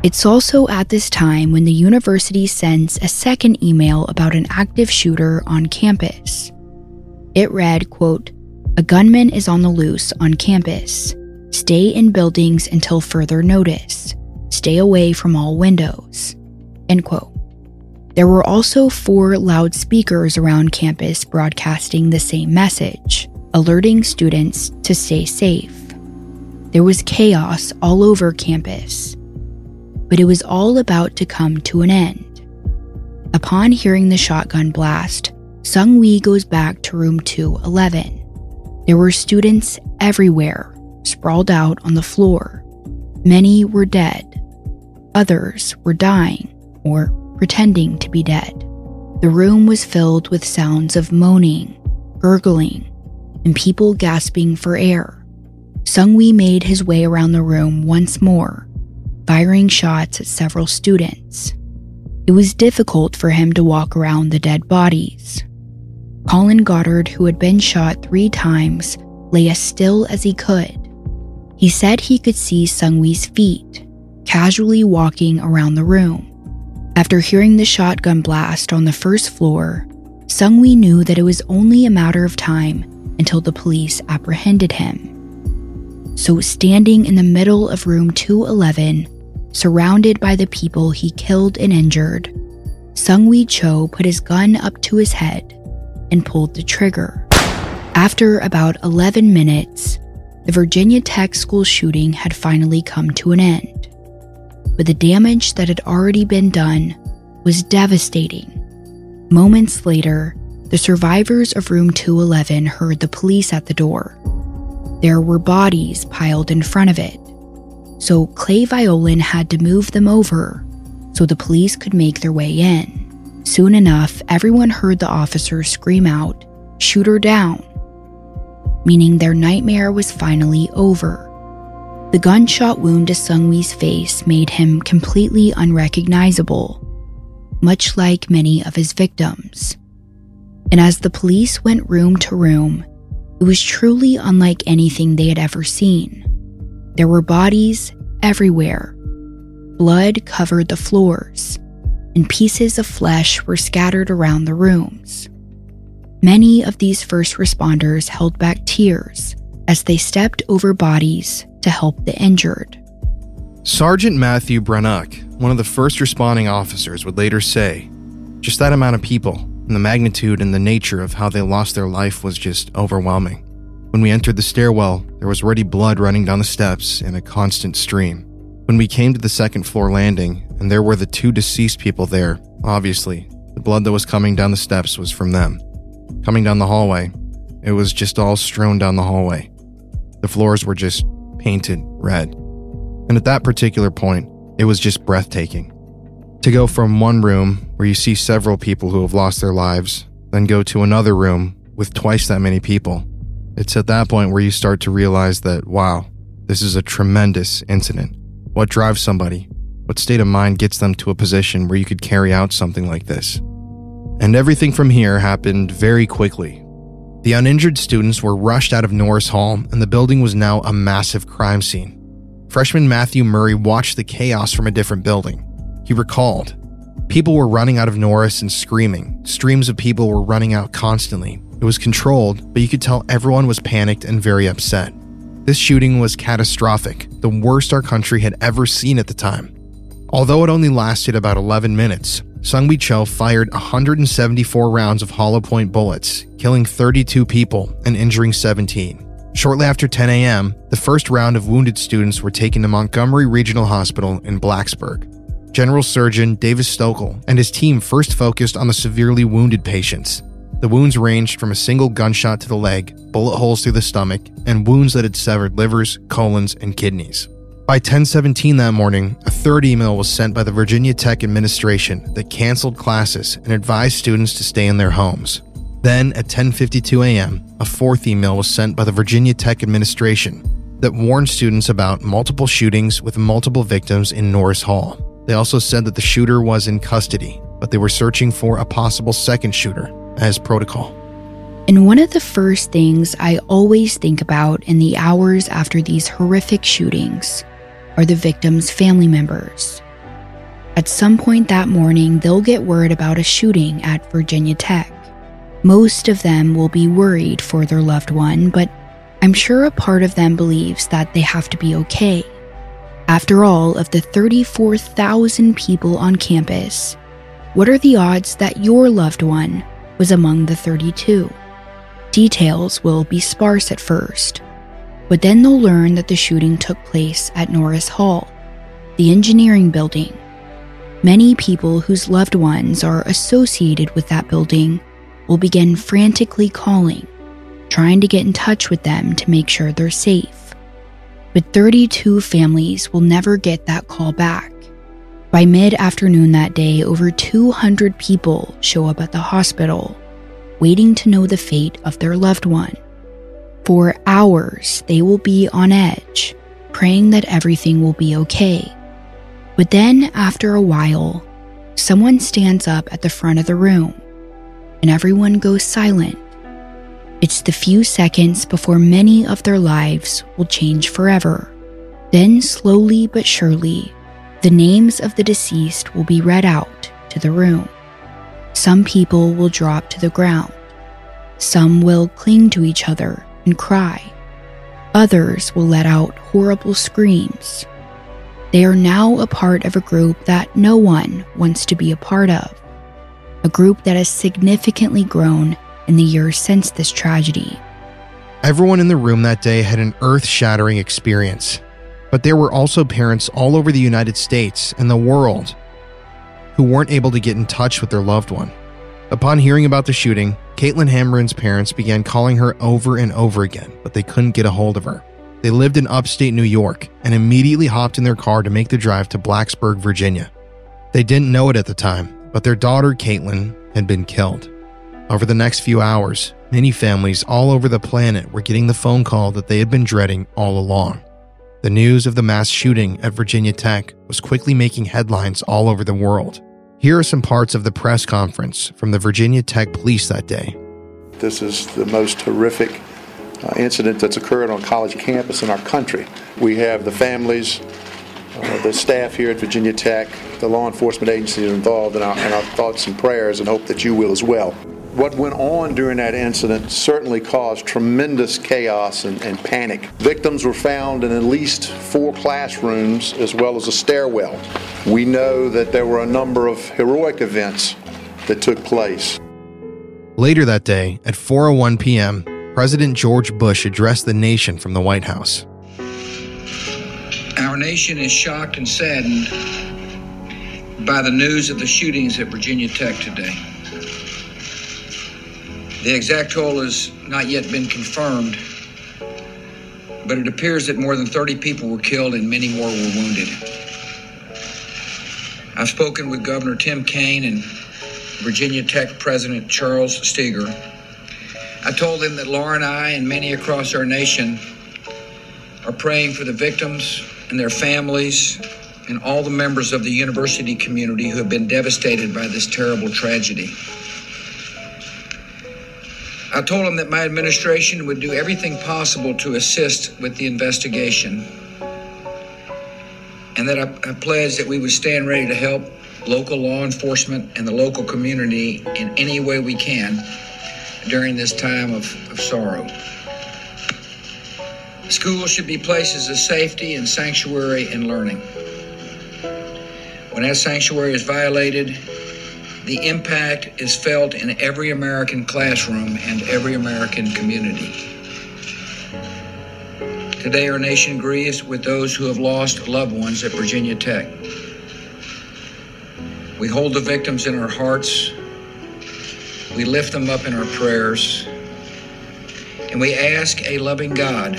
It's also at this time when the university sends a second email about an active shooter on campus. It read, quote, "A gunman is on the loose on campus. Stay in buildings until further notice. Stay away from all windows." End quote. There were also four loudspeakers around campus broadcasting the same message, alerting students to stay safe. There was chaos all over campus, but it was all about to come to an end. Upon hearing the shotgun blast, Seung-Hui goes back to room 211. There were students everywhere, sprawled out on the floor. Many were dead. Others were dying or pretending to be dead. The room was filled with sounds of moaning, gurgling, and people gasping for air. Seung-Hui made his way around the room once more, firing shots at several students. It was difficult for him to walk around the dead bodies. Colin Goddard, who had been shot three times, lay as still as he could. He said he could see Seung-Hui's feet, casually walking around the room. After hearing the shotgun blast on the first floor, Seung-Hui knew that it was only a matter of time until the police apprehended him. So, standing in the middle of room 211, surrounded by the people he killed and injured, Seung-Hui Cho put his gun up to his head and pulled the trigger. After about 11 minutes, the Virginia Tech school shooting had finally come to an end. But the damage that had already been done was devastating. Moments later, the survivors of room 211 heard the police at the door. There were bodies piled in front of it. So Clay Violand had to move them over so the police could make their way in. Soon enough, everyone heard the officers scream out, Shoot her down! Meaning their nightmare was finally over. The gunshot wound to Seung-Hui's face made him completely unrecognizable, much like many of his victims. And as the police went room to room, it was truly unlike anything they had ever seen. There were bodies everywhere. Blood covered the floors, and pieces of flesh were scattered around the rooms. Many of these first responders held back tears as they stepped over bodies to help the injured.
Sergeant Matthew Brannock, one of the first responding officers, would later say just that amount of people and the magnitude and the nature of how they lost their life was just overwhelming. When we entered the stairwell, there was already blood running down the steps in a constant stream. When we came to the second floor landing, and there were the two deceased people there, obviously, the blood that was coming down the steps was from them. Coming down the hallway, it was just all strewn down the hallway. The floors were just painted red. And at that particular point, it was just breathtaking. To go from one room where you see several people who have lost their lives, then go to another room with twice that many people, it's at that point where you start to realize that, wow, this is a tremendous incident. What drives somebody? What state of mind gets them to a position where you could carry out something like this? And everything from here happened very quickly. The uninjured students were rushed out of Norris Hall, and the building was now a massive crime scene. Freshman Matthew Murray watched the chaos from a different building. He recalled people were running out of Norris and screaming. Streams of people were running out constantly. It was controlled, but you could tell everyone was panicked and very upset. This shooting was catastrophic, the worst our country had ever seen at the time. Although it only lasted about 11 minutes, Seung-Hui Cho fired 174 rounds of hollow point bullets, killing 32 people and injuring 17. Shortly after 10 a.m., the first round of wounded students were taken to Montgomery Regional Hospital in Blacksburg. General Surgeon Davis Stokel and his team first focused on the severely wounded patients. The wounds ranged from a single gunshot to the leg, bullet holes through the stomach, and wounds that had severed livers, colons, and kidneys. By 1017 that morning, a third email was sent by the Virginia Tech administration that canceled classes and advised students to stay in their homes. Then, at 10:52 a.m., a fourth email was sent by the Virginia Tech administration that warned students about multiple shootings with multiple victims in Norris Hall. They also said that the shooter was in custody, but they were searching for a possible second shooter as protocol.
And one of the first things I always think about in the hours after these horrific shootings are the victims' family members. At some point that morning, they'll get word about a shooting at Virginia Tech. Most of them will be worried for their loved one, but I'm sure a part of them believes that they have to be okay. After all, of the 34,000 people on campus, what are the odds that your loved one was among the 32? Details will be sparse at first, but then they'll learn that the shooting took place at Norris Hall, the engineering building. Many people whose loved ones are associated with that building will begin frantically calling, trying to get in touch with them to make sure they're safe. But 32 families will never get that call back. By mid afternoon that day, over 200 people show up at the hospital, waiting to know the fate of their loved one. For hours, they will be on edge, praying that everything will be okay. But then, after a while, someone stands up at the front of the room and everyone goes silent. It's the few seconds before many of their lives will change forever. Then, slowly but surely, the names of the deceased will be read out to the room. Some people will drop to the ground. Some will cling to each other and cry. Others will let out horrible screams. They are now a part of a group that no one wants to be a part of a group that has significantly grown in the years since this tragedy.
Everyone in the room that day had an earth shattering experience, but there were also parents all over the United States and the world who weren't able to get in touch with their loved one. Upon hearing about the shooting, Caitlin Hammaren's parents began calling her over and over again, but they couldn't get a hold of her. They lived in upstate New York and immediately hopped in their car to make the drive to Blacksburg, Virginia. They didn't know it at the time, but their daughter, Caitlin, had been killed. Over the next few hours, many families all over the planet were getting the phone call that they had been dreading all along. The news of the mass shooting at Virginia Tech was quickly making headlines all over the world. Here are some parts of the press conference from the Virginia Tech police that day.
This is the most horrific uh, incident that's occurred on college campus in our country. We have the families, uh, the staff here at Virginia Tech, the law enforcement agencies involved in our, in our thoughts and prayers, and hope that you will as well. What went on during that incident certainly caused tremendous chaos and, and, panic. Victims were found in at least four classrooms as well as a stairwell. We know that there were a number of heroic events that took place.
Later that day, at 4:01 p.m., President George Bush addressed the nation from the White House.
Our nation is shocked and saddened by the news of the shootings at Virginia Tech today. The exact toll has not yet been confirmed, but it appears that more than 30 people were killed and many more were wounded. I've spoken with Governor Tim Kaine and Virginia Tech President Charles Steger. I told them that Laura and I and many across our nation are praying for the victims and their families and all the members of the university community who have been devastated by this terrible tragedy. I told him that my administration would do everything possible to assist with the investigation and that I, I pledged that we would stand ready to help local law enforcement and the local community in any way we can during this time of, of sorrow. Schools should be places of safety and sanctuary and learning. When that sanctuary is violated, the impact is felt in every American classroom and every American community. Today, our nation grieves with those who have lost loved ones at Virginia Tech. We hold the victims in our hearts, we lift them up in our prayers, and we ask a loving God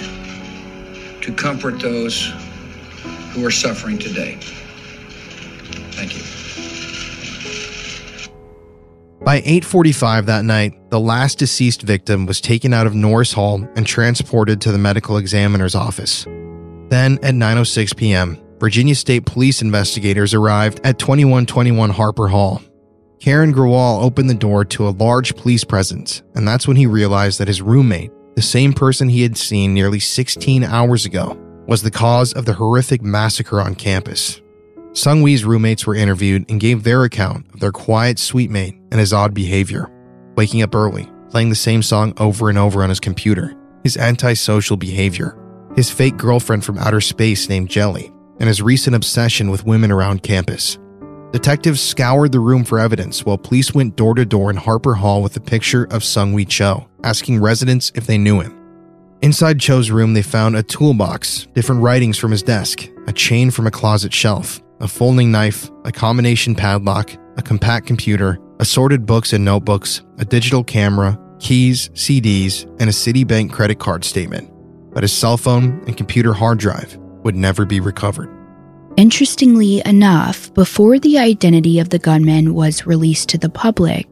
to comfort those who are suffering today. Thank you.
By 8:45 that night, the last deceased victim was taken out of Norris Hall and transported to the medical examiner's office. Then at 9:06 p.m., Virginia State Police investigators arrived at 2121 Harper Hall. Karan Grewal opened the door to a large police presence, and that's when he realized that his roommate, the same person he had seen nearly 16 hours ago, was the cause of the horrific massacre on campus. Seung-Hui's roommates were interviewed and gave their account of their quiet suite mate and his odd behavior, waking up early, playing the same song over and over on his computer, his antisocial behavior, his fake girlfriend from outer space named Jelly, and his recent obsession with women around campus. Detectives scoured the room for evidence while police went door to door in Harper Hall with a picture of Seung-Hui Cho, asking residents if they knew him. Inside Cho's room, they found a toolbox, different writings from his desk, a chain from a closet shelf, a folding knife, a combination padlock, a compact computer, assorted books and notebooks, a digital camera, keys, CDs, and a Citibank credit card statement. But his cell phone and computer hard drive would never be recovered.
Interestingly enough, before the identity of the gunman was released to the public,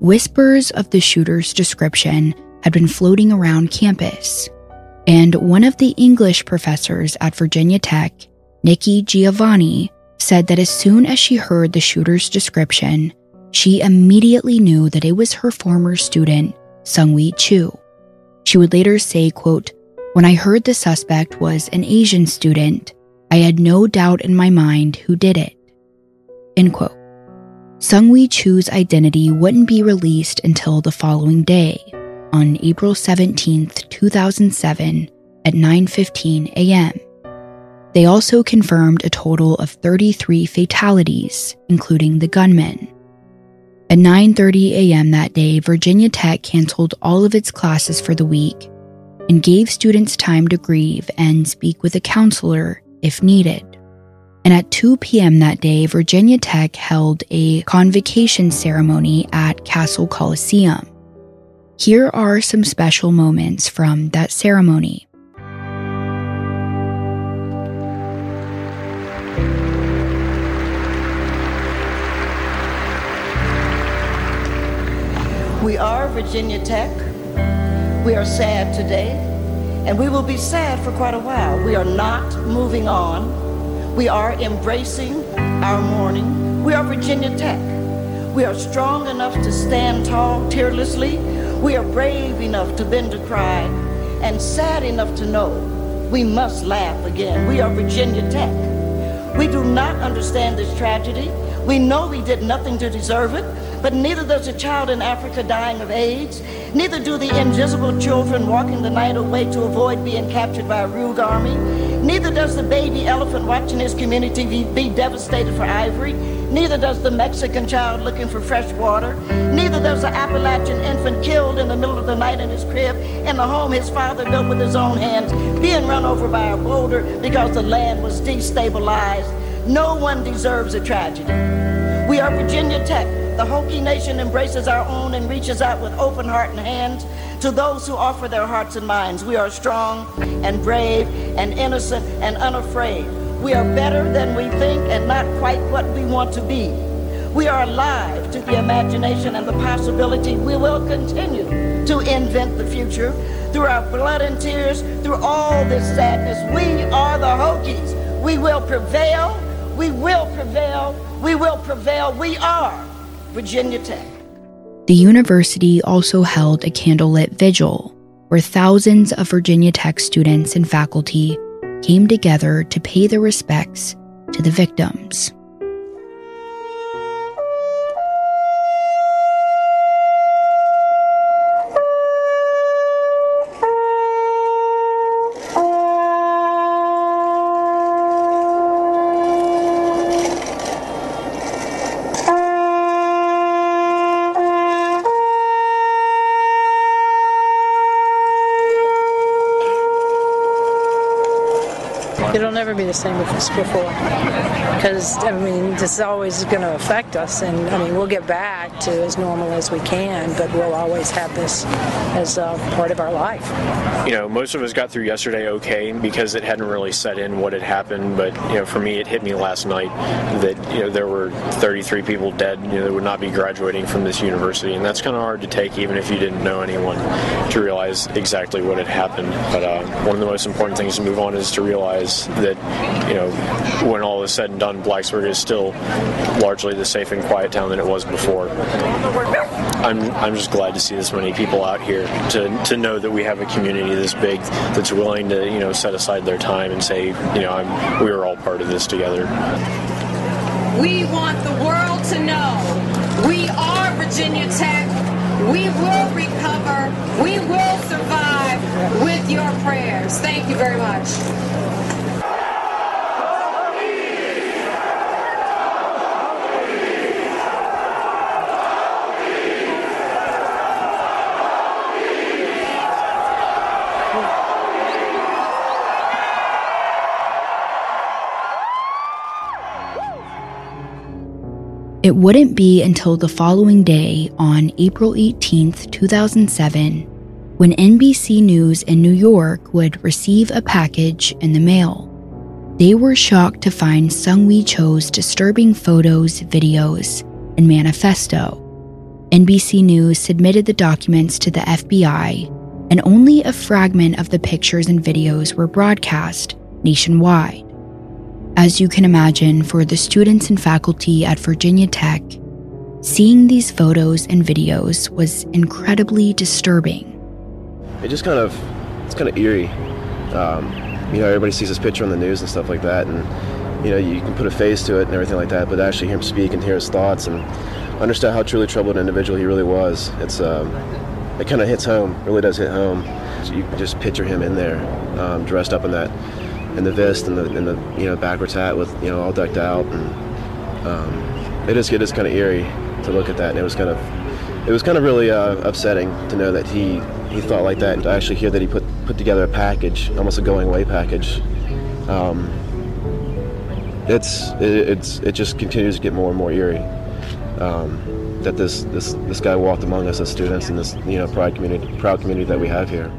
whispers of the shooter's description had been floating around campus. And one of the English professors at Virginia Tech, Nikki Giovanni, said that as soon as she heard the shooter's description, she immediately knew that it was her former student, Seung-Hui Cho. She would later say, quote, When I heard the suspect was an Asian student, I had no doubt in my mind who did it. End quote. Seung-Hui Cho's identity wouldn't be released until the following day, on April 17, 2007, at 9:15 a.m. They also confirmed a total of 33 fatalities, including the gunman. At 9:30 a.m. that day, Virginia Tech canceled all of its classes for the week and gave students time to grieve and speak with a counselor if needed. And at 2 p.m. that day, Virginia Tech held a convocation ceremony at Cassell Coliseum. Here are some special moments from that ceremony.
We are Virginia Tech. We are sad today, and we will be sad for quite a while. We are not moving on. We are embracing our mourning. We are Virginia Tech. We are strong enough to stand tall tearlessly. We are brave enough to bend to cry. and sad enough to know we must laugh again. We are Virginia Tech. We do not understand this tragedy. We know we did nothing to deserve it, but neither does a child in Africa dying of AIDS. Neither do the invisible children walking the night away to avoid being captured by a rogue army. Neither does the baby elephant watching his community be, be devastated for ivory. Neither does the Mexican child looking for fresh water. Neither does the Appalachian infant killed in the middle of the night in his crib in the home his father built with his own hands, being run over by a boulder because the land was destabilized. No one deserves a tragedy. We are Virginia Tech. The Hokie Nation embraces our own and reaches out with open heart and hands to those who offer their hearts and minds. We are strong and brave and innocent and unafraid. We are better than we think and not quite what we want to be. We are alive to the imagination and the possibility we will continue to invent the future through our blood and tears, through all this sadness. We are the Hokies. We will prevail. We will prevail. We will prevail. We are Virginia Tech.
The university also held a candlelit vigil where thousands of Virginia Tech students and faculty came together to pay their respects to the victims.
As before. Because, I mean, this is always going to affect us, and I mean, we'll get back to as normal as we can, but we'll always have this as uh, part of our life.
You know, most of us got through yesterday okay because it hadn't really set in what had happened, but, you know, for me, it hit me last night that, you know, there were 33 people dead, you know, that would not be graduating from this university, and that's kind of hard to take even if you didn't know anyone to realize exactly what had happened. But uh, one of the most important things to move on is to realize that, you know, when all is said and done, Blacksburg is still largely the safe and quiet town that it was before. I'm, I'm just glad to see this many people out here to, to know that we have a community this big that's willing to, you know, set aside their time and say, you know, I'm, we are all part of this together.
We want the world to know we are Virginia Tech. We will recover. We will survive with your prayers. Thank you very much.
It wouldn't be until the following day, on April 18, 2007, when NBC News in New York would receive a package in the mail. They were shocked to find Seung-Hui Cho's disturbing photos, videos, and manifesto. NBC News submitted the documents to the FBI, and only a fragment of the pictures and videos were broadcast nationwide. As you can imagine, for the students and faculty at Virginia Tech, seeing these photos and videos was incredibly disturbing.
It just kind of, it's kind of eerie. Um, you know, everybody sees this picture on the news and stuff like that, and you know, you can put a face to it and everything like that, but actually hear him speak and hear his thoughts and understand how truly troubled an individual he really was. It's, um, it kind of hits home. Really does hit home. So you can just picture him in there, um, dressed up in that and the vest and the, and the you know backwards hat with you know all decked out. And um, it is it is kind of eerie to look at that. And it was kind of it was kind of really uh, upsetting to know that he he thought like that. And to actually hear that he put put together a package almost a going away package um, it's it, it's it just continues to get more and more eerie um, that this this this guy walked among us as students in this you know proud community proud community that we have here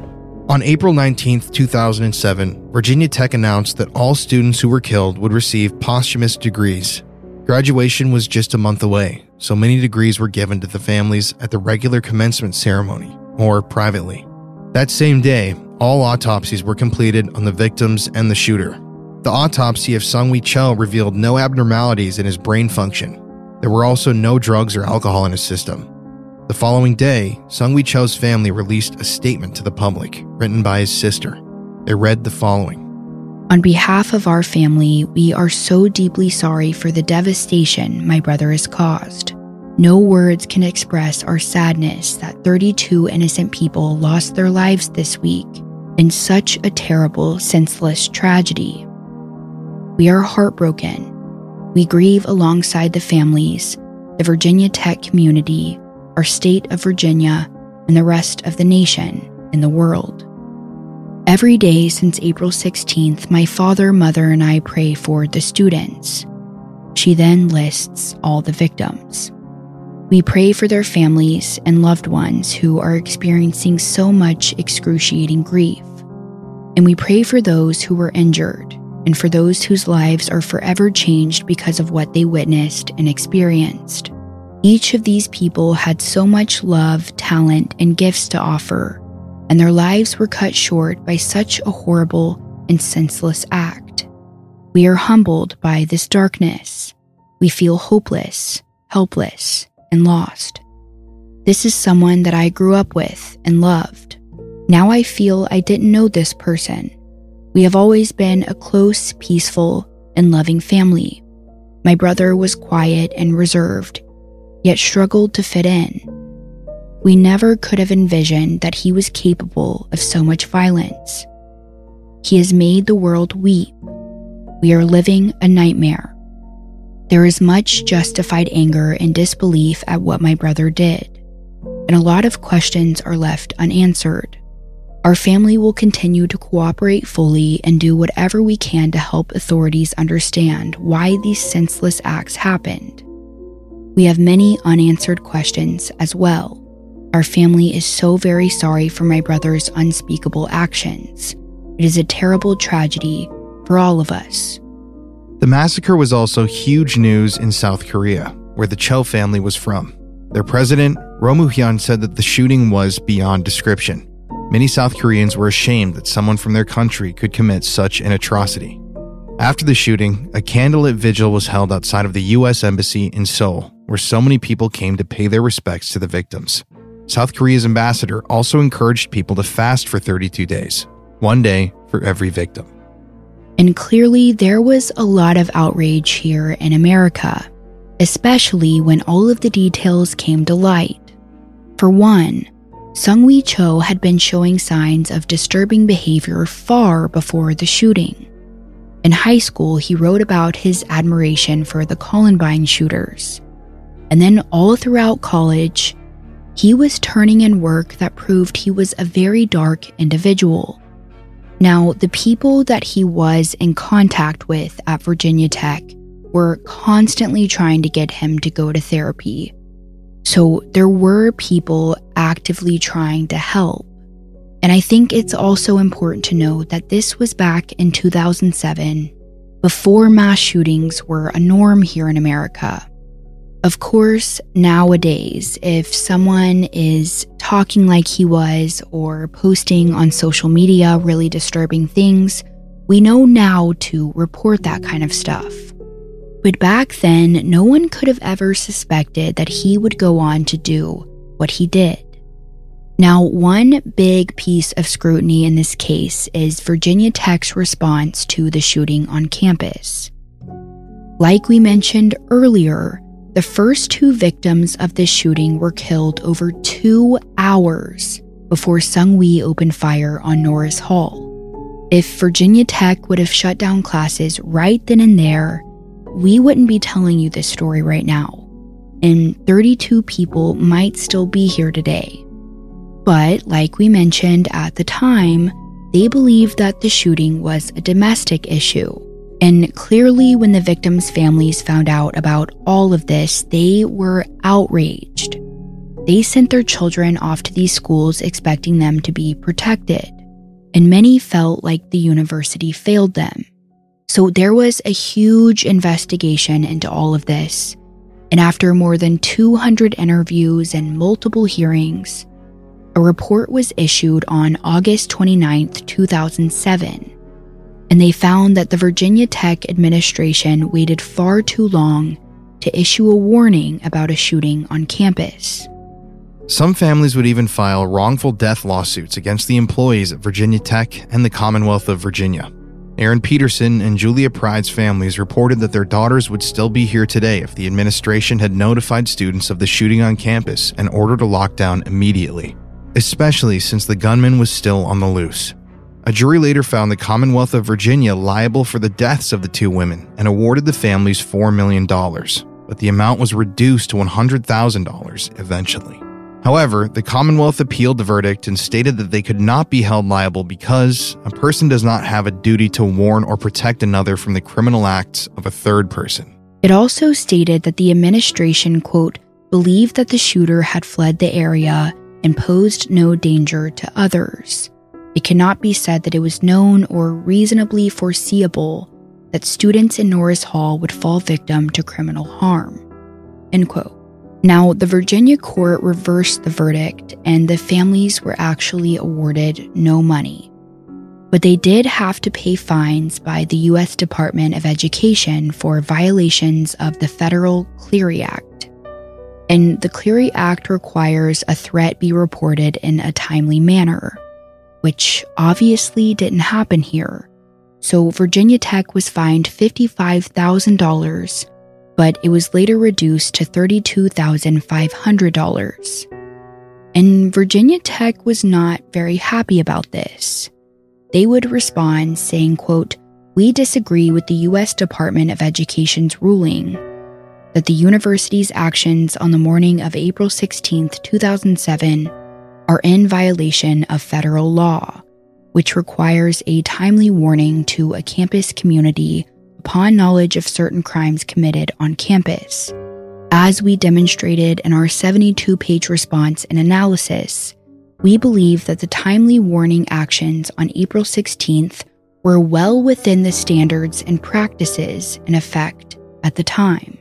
On April 19, 2007, Virginia Tech announced that all students who were killed would receive posthumous degrees. Graduation was just a month away, so many degrees were given to the families at the regular commencement ceremony, or privately. That same day, all autopsies were completed on the victims and the shooter. The autopsy of Seung-Hui Cho revealed no abnormalities in his brain function. There were also no drugs or alcohol in his system. The following day, Seung-Hui Cho's family released a statement to the public written by his sister. It read the following
On behalf of our family, we are so deeply sorry for the devastation my brother has caused. No words can express our sadness that 32 innocent people lost their lives this week in such a terrible, senseless tragedy. We are heartbroken. We grieve alongside the families, the Virginia Tech community, our state of Virginia, and the rest of the nation and the world. Every day since April 16th, my father, mother, and I pray for the students. She then lists all the victims. We pray for their families and loved ones who are experiencing so much excruciating grief. And we pray for those who were injured and for those whose lives are forever changed because of what they witnessed and experienced. Each of these people had so much love, talent, and gifts to offer, and their lives were cut short by such a horrible and senseless act. We are humbled by this darkness. We feel hopeless, helpless, and lost. This is someone that I grew up with and loved. Now I feel I didn't know this person. We have always been a close, peaceful, and loving family. My brother was quiet and reserved, yet struggled to fit in. We never could have envisioned that he was capable of so much violence. He has made the world weep. We are living a nightmare. There is much justified anger and disbelief at what my brother did, and a lot of questions are left unanswered. Our family will continue to cooperate fully and do whatever we can to help authorities understand why these senseless acts happened. We have many unanswered questions as well. Our family is so very sorry for my brother's unspeakable actions. It is a terrible tragedy for all of us.
The massacre was also huge news in South Korea, where the Cho family was from. Their president, Roh Moo-hyun, said that the shooting was beyond description. Many South Koreans were ashamed that someone from their country could commit such an atrocity. After the shooting, a candlelit vigil was held outside of the U.S. Embassy in Seoul, where so many people came to pay their respects to the victims. South Korea's ambassador also encouraged people to fast for 32 days, one day for every victim.
And clearly, there was a lot of outrage here in America, especially when all of the details came to light. For one, Seung-Hui Cho had been showing signs of disturbing behavior far before the shooting. In high school, he wrote about his admiration for the Columbine shooters. And then all throughout college, he was turning in work that proved he was a very dark individual. Now, the people that he was in contact with at Virginia Tech were constantly trying to get him to go to therapy so there were people actively trying to help. And I think it's also important to note that this was back in 2007, before mass shootings were a norm here in America. Of course, nowadays, if someone is talking like he was or posting on social media really disturbing things, we know now to report that kind of stuff. But back then, no one could have ever suspected that he would go on to do what he did. Now, one big piece of scrutiny in this case is Virginia Tech's response to the shooting on campus. Like we mentioned earlier, the first two victims of this shooting were killed over two hours before Seung-Hui opened fire on Norris Hall. If Virginia Tech would have shut down classes right then and there, we wouldn't be telling you this story right now, and 32 people might still be here today. But, like we mentioned at the time, they believed that the shooting was a domestic issue. And clearly, when the victims' families found out about all of this, they were outraged. They sent their children off to these schools expecting them to be protected, and many felt like the university failed them. So there was a huge investigation into all of this. And after more than 200 interviews and multiple hearings, a report was issued on August 29, 2007. And they found that the Virginia Tech administration waited far too long to issue a warning about a shooting on campus.
Some families would even file wrongful death lawsuits against the employees at Virginia Tech and the Commonwealth of Virginia. Erin Peterson and Julia Pryde's families reported that their daughters would still be here today if the administration had notified students of the shooting on campus and ordered a lockdown immediately, especially since the gunman was still on the loose. A jury later found the Commonwealth of Virginia liable for the deaths of the two women and awarded the families $4 million, but the amount was reduced to $100,000 eventually. However, the Commonwealth appealed the verdict and stated that they could not be held liable because a person does not have a duty to warn or protect another from the criminal acts of a third person.
It also stated that the administration, quote, believed that the shooter had fled the area and posed no danger to others. It cannot be said that it was known or reasonably foreseeable that students in Norris Hall would fall victim to criminal harm. End quote. Now, the Virginia court reversed the verdict, and the families were actually awarded no money. But they did have to pay fines by the U.S. Department of Education for violations of the Federal Clery Act. And the Clery Act requires a threat be reported in a timely manner, which obviously didn't happen here. So Virginia Tech was fined $55,000 but it was later reduced to $32,500. And Virginia Tech was not very happy about this. They would respond saying, quote, "We disagree with the US Department of Education's ruling that the university's actions on the morning of April 16, 2007 are in violation of federal law, which requires a timely warning to a campus community upon knowledge of certain crimes committed on campus. As we demonstrated in our 72 page response and analysis, we believe that the timely warning actions on April 16th were well within the standards and practices in effect at the time.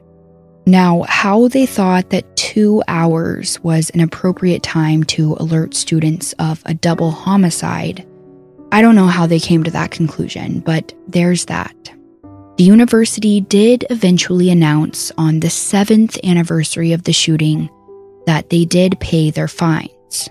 Now, how they thought that two hours was an appropriate time to alert students of a double homicide, I don't know how they came to that conclusion, but there's that. The university did eventually announce on the seventh anniversary of the shooting that they did pay their fines.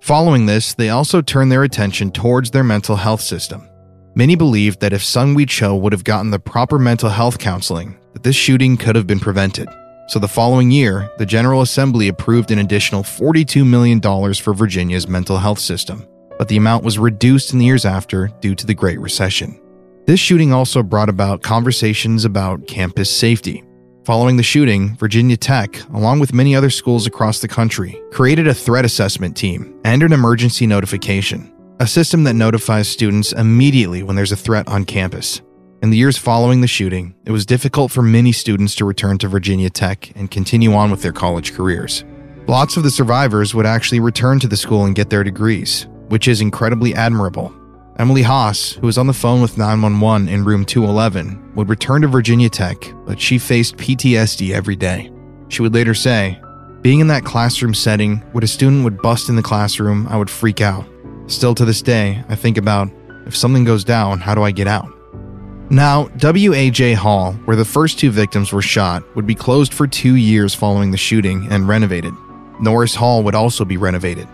Following this, they also turned their attention towards their mental health system. Many believed that if Seung-Hui Cho would have gotten the proper mental health counseling, that this shooting could have been prevented. So the following year, the General Assembly approved an additional $42 million for Virginia's mental health system, but the amount was reduced in the years after due to the Great Recession. This shooting also brought about conversations about campus safety. Following the shooting, Virginia Tech, along with many other schools across the country, created a threat assessment team and an emergency notification, a system that notifies students immediately when there's a threat on campus. In the years following the shooting, it was difficult for many students to return to Virginia Tech and continue on with their college careers. Lots of the survivors would actually return to the school and get their degrees, which is incredibly admirable Emily Haas, who was on the phone with 911 in room 211, would return to Virginia Tech, but she faced PTSD every day. She would later say, Being in that classroom setting, when a student would bust in the classroom, I would freak out. Still to this day, I think about if something goes down, how do I get out? Now, WAJ Hall, where the first two victims were shot, would be closed for two years following the shooting and renovated. Norris Hall would also be renovated.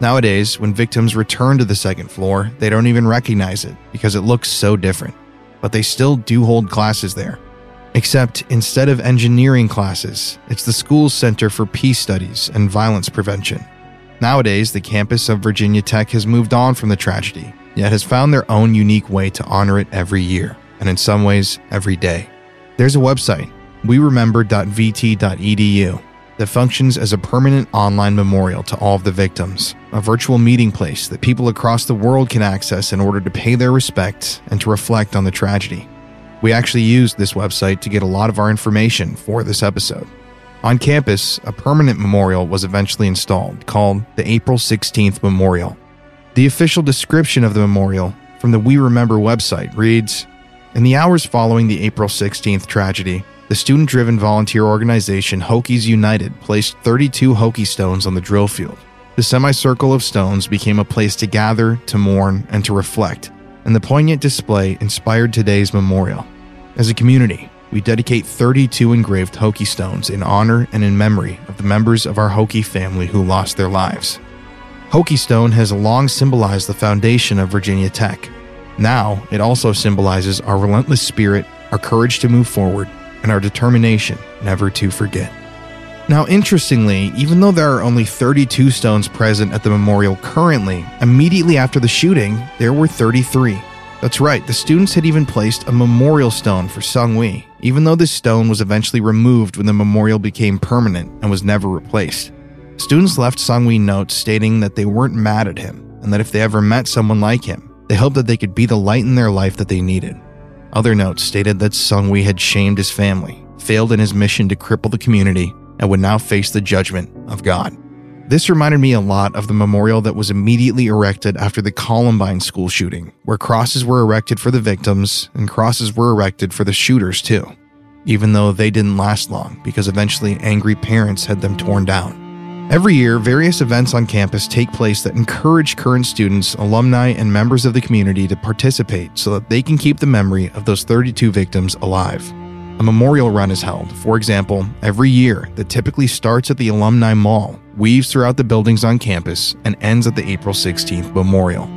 Nowadays, when victims return to the second floor, they don't even recognize it because it looks so different. But they still do hold classes there. Except instead of engineering classes, it's the school's Center for Peace Studies and Violence Prevention. Nowadays, the campus of Virginia Tech has moved on from the tragedy, yet has found their own unique way to honor it every year, and in some ways, every day. There's a website, weremember.vt.edu, that functions as a permanent online memorial to all of the victims, a virtual meeting place that people across the world can access in order to pay their respects and to reflect on the tragedy. We actually used this website to get a lot of our information for this episode. On campus, a permanent memorial was eventually installed called the April 16th Memorial. The official description of the memorial from the We Remember website reads In the hours following the April 16th tragedy, the student driven volunteer organization Hokies United placed 32 Hokie stones on the drill field. The semicircle of stones became a place to gather, to mourn, and to reflect, and the poignant display inspired today's memorial. As a community, we dedicate 32 engraved Hokie stones in honor and in memory of the members of our Hokie family who lost their lives. Hokie Stone has long symbolized the foundation of Virginia Tech. Now, it also symbolizes our relentless spirit, our courage to move forward, and our determination never to forget. Now, interestingly, even though there are only 32 stones present at the memorial currently, immediately after the shooting, there were 33. That's right, the students had even placed a memorial stone for Seung-Hui, even though this stone was eventually removed when the memorial became permanent and was never replaced. Students left Seung-Hui notes stating that they weren't mad at him and that if they ever met someone like him, they hoped that they could be the light in their life that they needed. Other notes stated that Seung-Hui had shamed his family, failed in his mission to cripple the community, and would now face the judgment of God. This reminded me a lot of the memorial that was immediately erected after the Columbine school shooting, where crosses were erected for the victims and crosses were erected for the shooters too, even though they didn't last long because eventually angry parents had them torn down. Every year, various events on campus take place that encourage current students, alumni, and members of the community to participate so that they can keep the memory of those 32 victims alive. A memorial run is held, for example, every year that typically starts at the Alumni Mall, weaves throughout the buildings on campus, and ends at the April 16th memorial.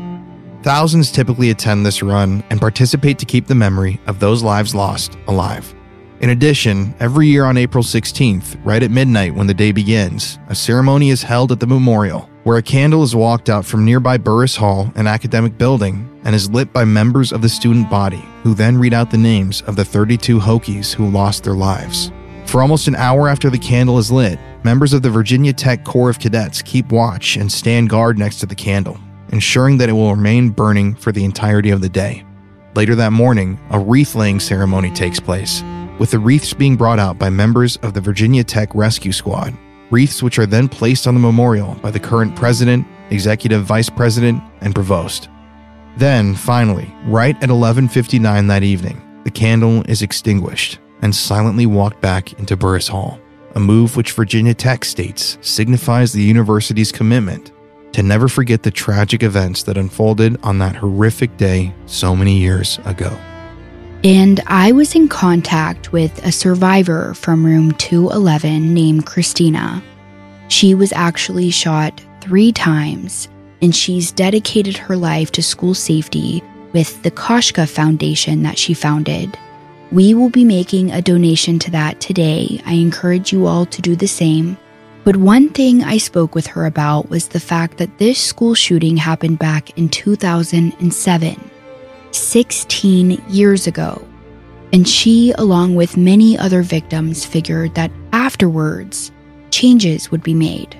Thousands typically attend this run and participate to keep the memory of those lives lost alive. In addition, every year on April 16th, right at midnight when the day begins, a ceremony is held at the memorial where a candle is walked out from nearby Burruss Hall, an academic building, and is lit by members of the student body, who then read out the names of the 32 Hokies who lost their lives. For almost an hour after the candle is lit, members of the Virginia Tech Corps of Cadets keep watch and stand guard next to the candle, ensuring that it will remain burning for the entirety of the day. Later that morning, a wreath laying ceremony takes place, with the wreaths being brought out by members of the Virginia Tech Rescue Squad wreaths which are then placed on the memorial by the current president, executive vice president, and provost. Then, finally, right at 11:59 that evening, the candle is extinguished and silently walked back into Burruss Hall, a move which Virginia Tech states signifies the university's commitment to never forget the tragic events that unfolded on that horrific day so many years ago.
And I was in contact with a survivor from room 211 named Kristina. She was actually shot three times, and she's dedicated her life to school safety with the Koshka Foundation that she founded. We will be making a donation to that today. I encourage you all to do the same. But one thing I spoke with her about was the fact that this school shooting happened back in 2007. 16 years ago. And she, along with many other victims, figured that afterwards, changes would be made.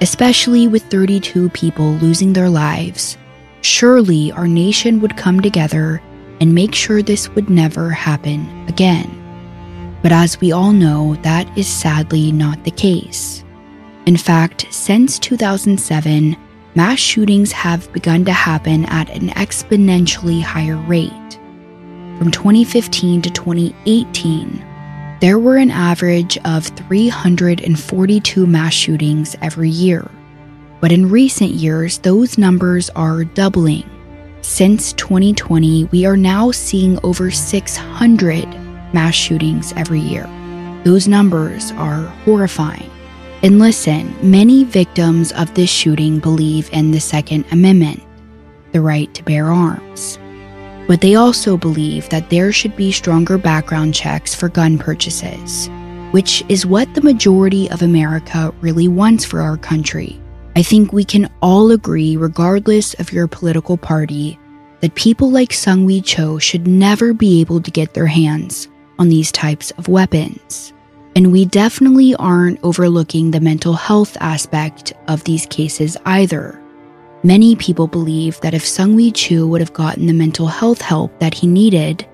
Especially with 32 people losing their lives, surely our nation would come together and make sure this would never happen again. But as we all know, that is sadly not the case. In fact, since 2007, mass shootings have begun to happen at an exponentially higher rate. From 2015 to 2018, there were an average of 342 mass shootings every year. But in recent years, those numbers are doubling. Since 2020, we are now seeing over 600 mass shootings every year. Those numbers are horrifying. And listen, many victims of this shooting believe in the Second Amendment, the right to bear arms. But they also believe that there should be stronger background checks for gun purchases, which is what the majority of America really wants for our country. I think we can all agree, regardless of your political party, that people like Seung-Hui Cho should never be able to get their hands on these types of weapons. And we definitely aren't overlooking the mental health aspect of these cases either. Many people believe that if Seung-Hui Cho would have gotten the mental health help that he needed,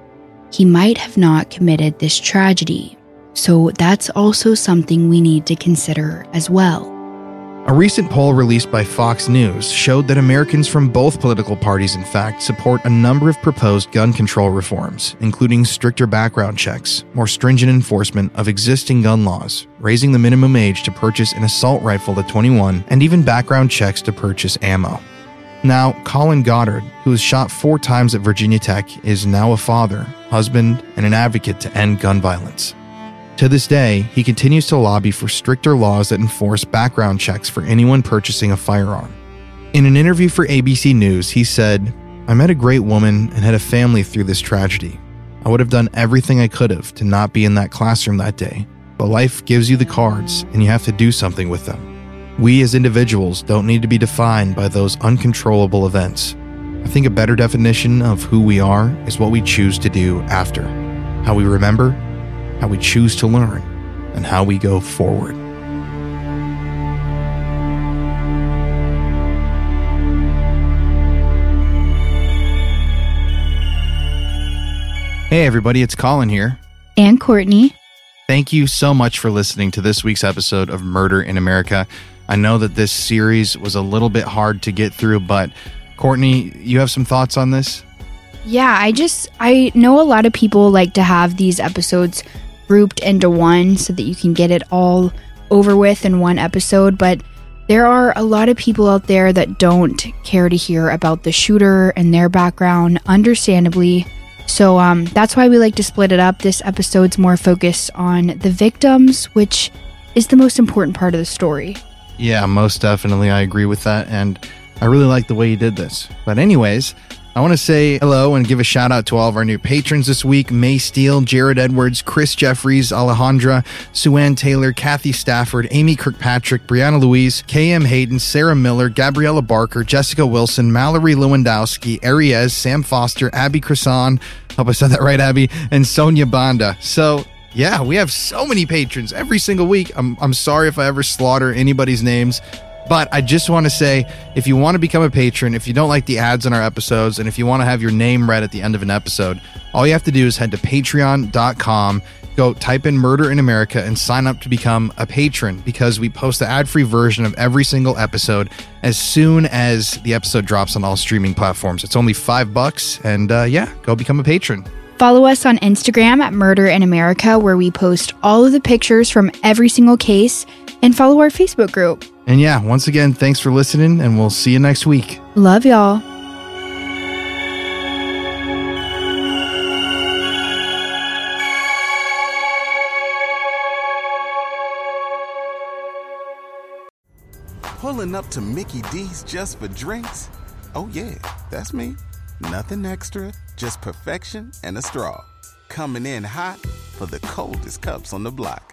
he might have not committed this tragedy. So that's also something we need to consider as well.
A recent poll released by Fox News showed that Americans from both political parties, in fact, support a number of proposed gun control reforms, including stricter background checks, more stringent enforcement of existing gun laws, raising the minimum age to purchase an assault rifle to 21, and even background checks to purchase ammo. Now, Colin Goddard, who was shot four times at Virginia Tech, is now a father, husband, and an advocate to end gun violence. To this day, he continues to lobby for stricter laws that enforce background checks for anyone purchasing a firearm. In an interview for ABC News, he said, I met a great woman and had a family through this tragedy. I would have done everything I could have to not be in that classroom that day, but life gives you the cards and you have to do something with them. We as individuals don't need to be defined by those uncontrollable events. I think a better definition of who we are is what we choose to do after, how we remember, how we choose to learn, and how we go forward. Hey, everybody, it's Colin here.
And Courtney.
Thank you so much for listening to this week's episode of Murder in America. I know that this series was a little bit hard to get through, but Courtney, you have some thoughts on this?
Yeah, I just I know a lot of people like to have these episodes grouped into one so that you can get it all over with in one episode, but there are a lot of people out there that don't care to hear about the shooter and their background, understandably. So um, that's why we like to split it up. This episode's more focused on the victims, which is the most important part of the story.
Yeah, most definitely. I agree with that. And I really like the way you did this. But, anyways, I want to say hello and give a shout out to all of our new patrons this week May Steele, Jared Edwards, Chris Jeffries, Alejandra, Suanne Taylor, Kathy Stafford, Amy Kirkpatrick, Brianna Louise, KM Hayden, Sarah Miller, Gabriella Barker, Jessica Wilson, Mallory Lewandowski, Ariez, Sam Foster, Abby Cresson, hope I said that right, Abby, and Sonia Banda. So, yeah, we have so many patrons every single week. I'm, I'm sorry if I ever slaughter anybody's names. But I just want to say if you want to become a patron, if you don't like the ads in our episodes, and if you want to have your name read at the end of an episode, all you have to do is head to patreon.com, go type in Murder in America, and sign up to become a patron because we post the ad free version of every single episode as soon as the episode drops on all streaming platforms. It's only five bucks, and uh, yeah, go become a patron.
Follow us on Instagram at Murder in America, where we post all of the pictures from every single case, and follow our Facebook group.
And yeah, once again, thanks for listening, and we'll see you next week.
Love y'all.
Pulling up to Mickey D's just for drinks? Oh, yeah, that's me. Nothing extra, just perfection and a straw. Coming in hot for the coldest cups on the block.